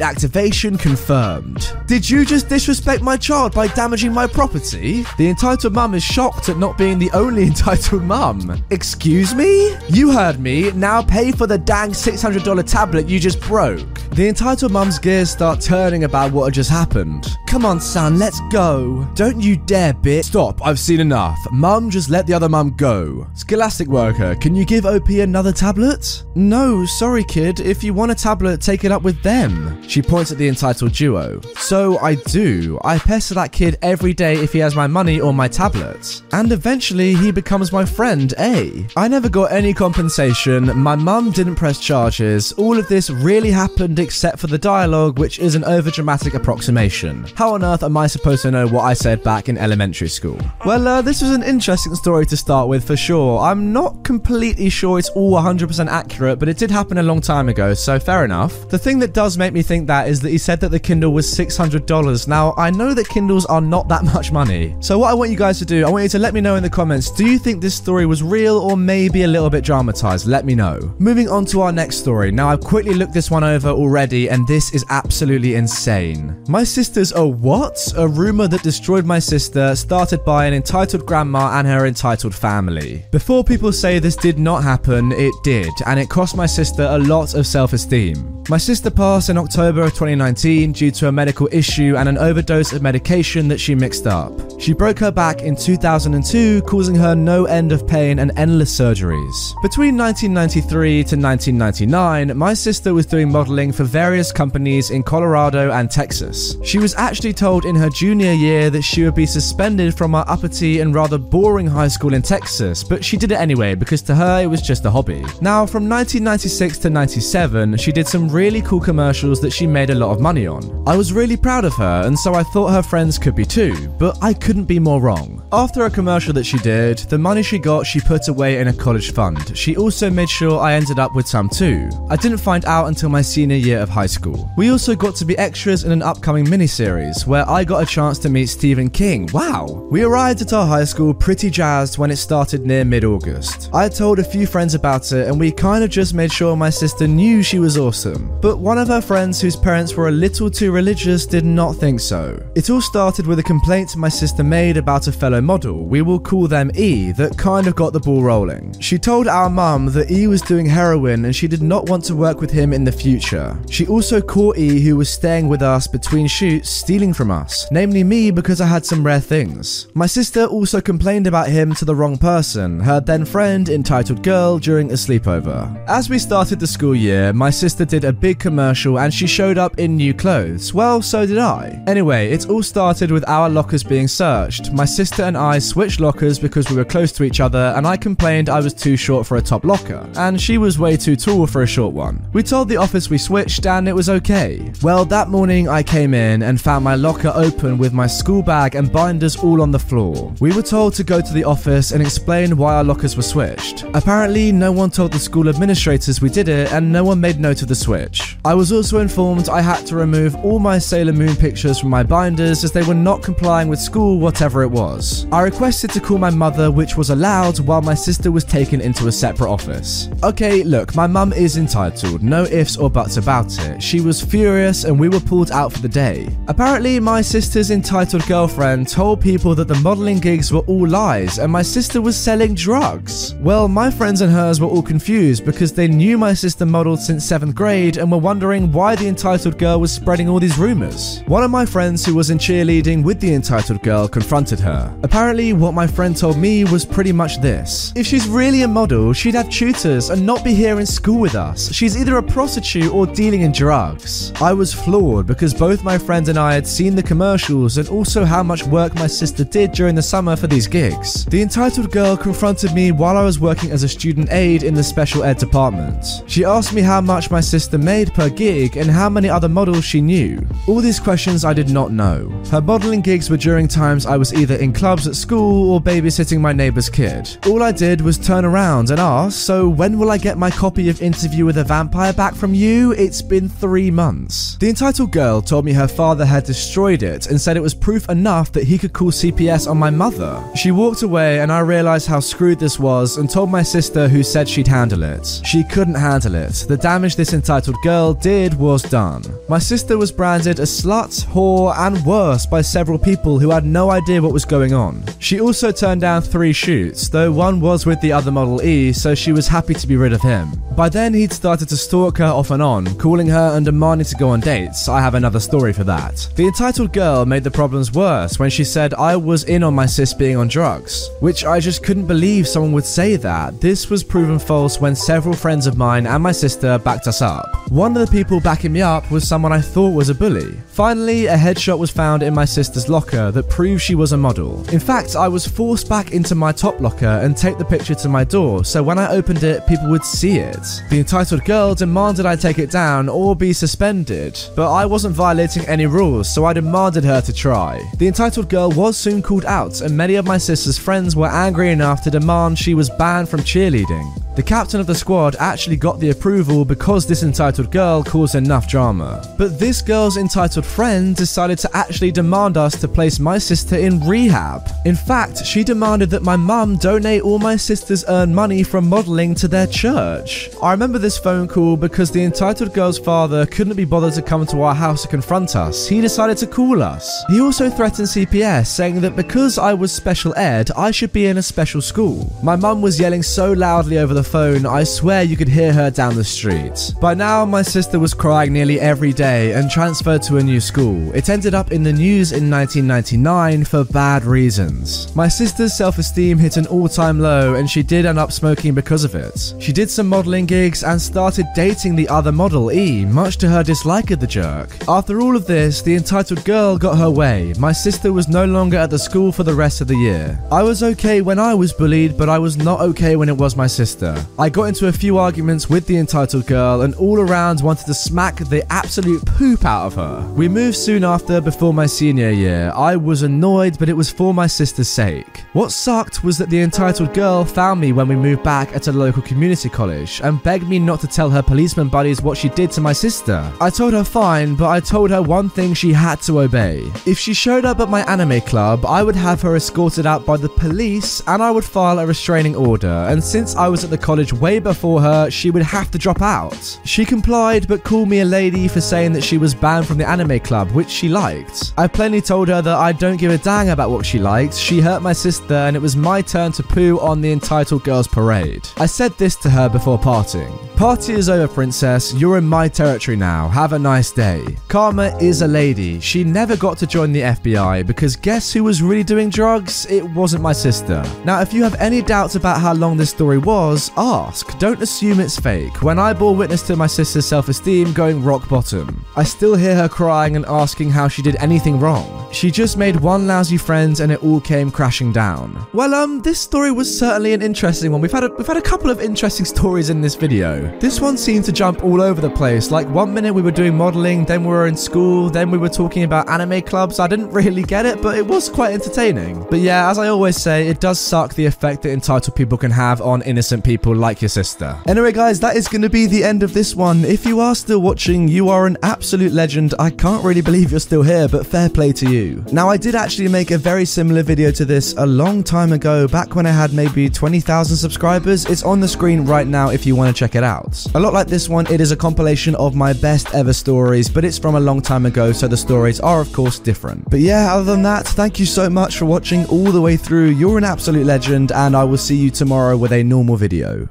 activation confirmed. Did you just disrespect my child by damaging my property? The entitled mum is shocked at not being the only [laughs] entitled mum. Excuse me? You heard me. Now pay for the dang $600 tablet you just broke. The entitled mum's gears start turning about what had just happened. Come on, son, let's go. Don't you dare, bitch. Stop, I've seen enough. Mum, just let the other mum go. Scholastic worker, can you give OP another tablet? No, sorry, kid. If you want a tablet, take it up with them. She points at the entitled duo. So I do. I pester that kid every day if he has my money or my tablet. And eventually, he becomes my friend, A. I never got any compensation. My mum didn't press charges. All of this really happened except for the dialogue, which is an overdramatic approximation. How on earth am I supposed to know what I said back in elementary school? Well, uh, this was an interesting story to start with for sure. I'm not completely sure it's all 100% accurate, but it did happen a long time ago, so fair enough. The thing that does make me think that is that he said that the Kindle was $600. Now, I know that Kindles are not that much money. So, what I want you guys to do, I want you to let me know in the comments do you think this story was real or maybe a little bit dramatized? Let me know. Moving on to our next story. Now, I've quickly looked this one over already, and this is absolutely insane. My sister's a what? A rumor that destroyed my sister, started by an entitled grandma and her entitled family. Before people say this did not happen, it did, and it cost my sister a lot of self esteem. My sister passed in October of 2019 due to a medical issue and an overdose of medication that she mixed up. She broke her back in 2002, causing her no end of pain and endless surgeries. Between 1993 to 1999, my sister was doing modeling for various companies in Colorado and Texas. She was actually told in her junior year that she would be suspended from her uppity and rather boring high school in Texas, but she did it anyway because to her it was just a hobby. Now, from 1996 to 97, she did some really cool commercials that she made a lot of money on. I was really proud of her, and so I thought her friends could be too, but I couldn't be more wrong. After a commercial that she did, the money she got she put away in a college fund. She also made sure I ended up with some too. I didn't find out until my senior year of high school. We also got to be extras in an upcoming miniseries where I got a chance to meet Stephen King. Wow! We arrived at our high school pretty jazzed when it started near mid August. I told a few friends about it and we kind of just made sure my sister knew she was awesome. But one of her friends whose parents were a little too religious did not think so. It all started with a complaint my sister made about a fellow model, we will call them E, that kind of got the ball rolling. She told our mum that E was doing heroin and she did not want to work with him in the future. She also caught E, who was staying with us between shoots, stealing from us, namely me because I had some rare things. My sister also complained about him to the wrong person, her then friend, entitled girl, during a sleepover. As we started the school year, my sister did a big commercial and she showed up in new clothes. Well, so did I. Anyway, it all started with our lockers being searched. My sister and I switched lockers because we were close to each other and I complained I was too short for a top locker, and she was way too tall for a short one. We told the office we switched and it was okay. Well, that morning I came in and found my locker open with my school bag and binders all on the floor. We were told to go to the office and explain why our lockers were switched. Apparently, no one told the school administrators we did it and no one made note of the switch. I was also informed I had to remove all my Sailor Moon pictures from my binders as they were not complying with school, whatever it was. I requested to call my mother, which was allowed, while my sister was taken into a separate office. Okay, look, my mum is entitled, no ifs or buts about it. She was furious and we were pulled out for the day. Apparently, my sister's entitled girlfriend told people that the modeling gigs were all lies and my sister was selling drugs. Well, my friends and hers were all confused because they knew my sister modeled since 7th grade and were wondering why the entitled girl was spreading all these rumors. One of my friends who was in cheerleading with the entitled girl confronted her. Apparently, what my friend told me was pretty much this. If she's really a model, she'd have tutors and not be here in school with us. She's either a prostitute or dealing in drugs. I was floored because both my friend and I had seen the commercials and also how much work my sister did during the summer for these gigs. The entitled girl confronted me while I was working as a student aide in the special ed department. She asked me how much my sister made per gig and how many other models she knew. All these questions I did not know. Her modeling gigs were during times I was either in clubs at school or babysitting my neighbour's kid. All I did was turn around and ask, So when will I get my copy of Interview with a Vampire back from you? It's been three months. The entitled girl told me her father had destroyed it and said it was proof enough that he could call CPS on my mother. She walked away and I realized how screwed this was and told my sister, who said she'd handle it. She couldn't handle it. The damage this entitled girl did was done. My sister was branded a slut, whore, and worse by several people who had no idea what was going on. She also turned down three shoots, though one was with the other Model E, so she was happy to be rid of him. By then, he'd started to stalk her off and on, calling her and demanding to go on dates. I have another story for that. The entitled girl made the problems worse when she said I was in on my sis being on drugs, which I just couldn't believe someone would say that. This was proven false when several friends of mine and my sister backed us up. One of the people backing me up was someone I thought was a bully. Finally, a headshot was found in my sister's locker that proved she was a model. In fact, I was forced back into my top locker and taped the picture to my door, so when I opened it, people would see it. The entitled girl demanded I take it down or be suspended, but I wasn't violating any rules, so I demanded her to try. The entitled girl was soon called out, and many of my sister's friends were angry enough to demand she was banned from cheerleading. The captain of the squad actually got the approval because this entitled girl caused enough drama. But this girl's entitled friend decided to actually demand us to place my sister in rehab. In fact, she demanded that my mum donate all my sister's earned money from modeling to their church. I remember this phone call because the entitled girl's father couldn't be bothered to come to our house to confront us. He decided to call us. He also threatened CPS, saying that because I was special ed, I should be in a special school. My mum was yelling so loudly over the phone, I swear you could hear her down the street. By now, my sister was crying nearly every day and transferred to a new school. It ended up in the news in 1999 for bad reasons. My sister's self esteem hit an all time low and she did end up smoking because of it. She did some modeling gigs and started dating the other model, E, much to her dislike of the jerk. After all of this, the entitled girl got her way. My sister was no longer at the school for the rest of the year. I was okay when I was bullied, but I was not okay when it was my sister. I got into a few arguments with the entitled girl and all around wanted to smack the absolute poop out of her. We moved soon after before my senior year. I was annoyed, but it was for my sister's sake. What sucked was that the entitled girl found me when we moved back at a local community college and begged me not to tell her policeman buddies what she did to my sister. I told her fine, but I told her one thing she had to obey. If she showed up at my anime club, I would have her escorted out by the police and I would file a restraining order. And since I was at the college way before her, she would have to drop out. She complied, but called me a lady for saying that she was banned from the anime club, which she liked. I plainly told her that I don't give a dang about what she liked. She hurt my sister, and it was my turn to poo on the entitled girls' parade. I said this to her before parting. Party is over, princess. You're in my territory now. Have a nice day. Karma is a lady. She never got to join the FBI because guess who was really doing drugs? It wasn't my sister. Now, if you have any doubts about how long this story was, ask. Don't assume it's fake. When I bore witness to my sister's self esteem going rock bottom, I still hear her crying and asking how she did anything wrong. She just made one lousy friend and it all came crashing down. Well, um, this story was certainly an interesting one. We've had a, we've had a couple of interesting stories in this video. This one seemed to jump all over the place. Like one minute we were doing modeling, then we were in school, then we were talking about anime clubs. I didn't really get it, but it was quite entertaining. But yeah, as I always say, it does suck the effect that entitled people can have on innocent people like your sister. Anyway, guys, is going to be the end of this one. If you are still watching, you are an absolute legend. I can't really believe you're still here, but fair play to you. Now, I did actually make a very similar video to this a long time ago, back when I had maybe 20,000 subscribers. It's on the screen right now if you want to check it out. A lot like this one, it is a compilation of my best ever stories, but it's from a long time ago, so the stories are, of course, different. But yeah, other than that, thank you so much for watching all the way through. You're an absolute legend, and I will see you tomorrow with a normal video.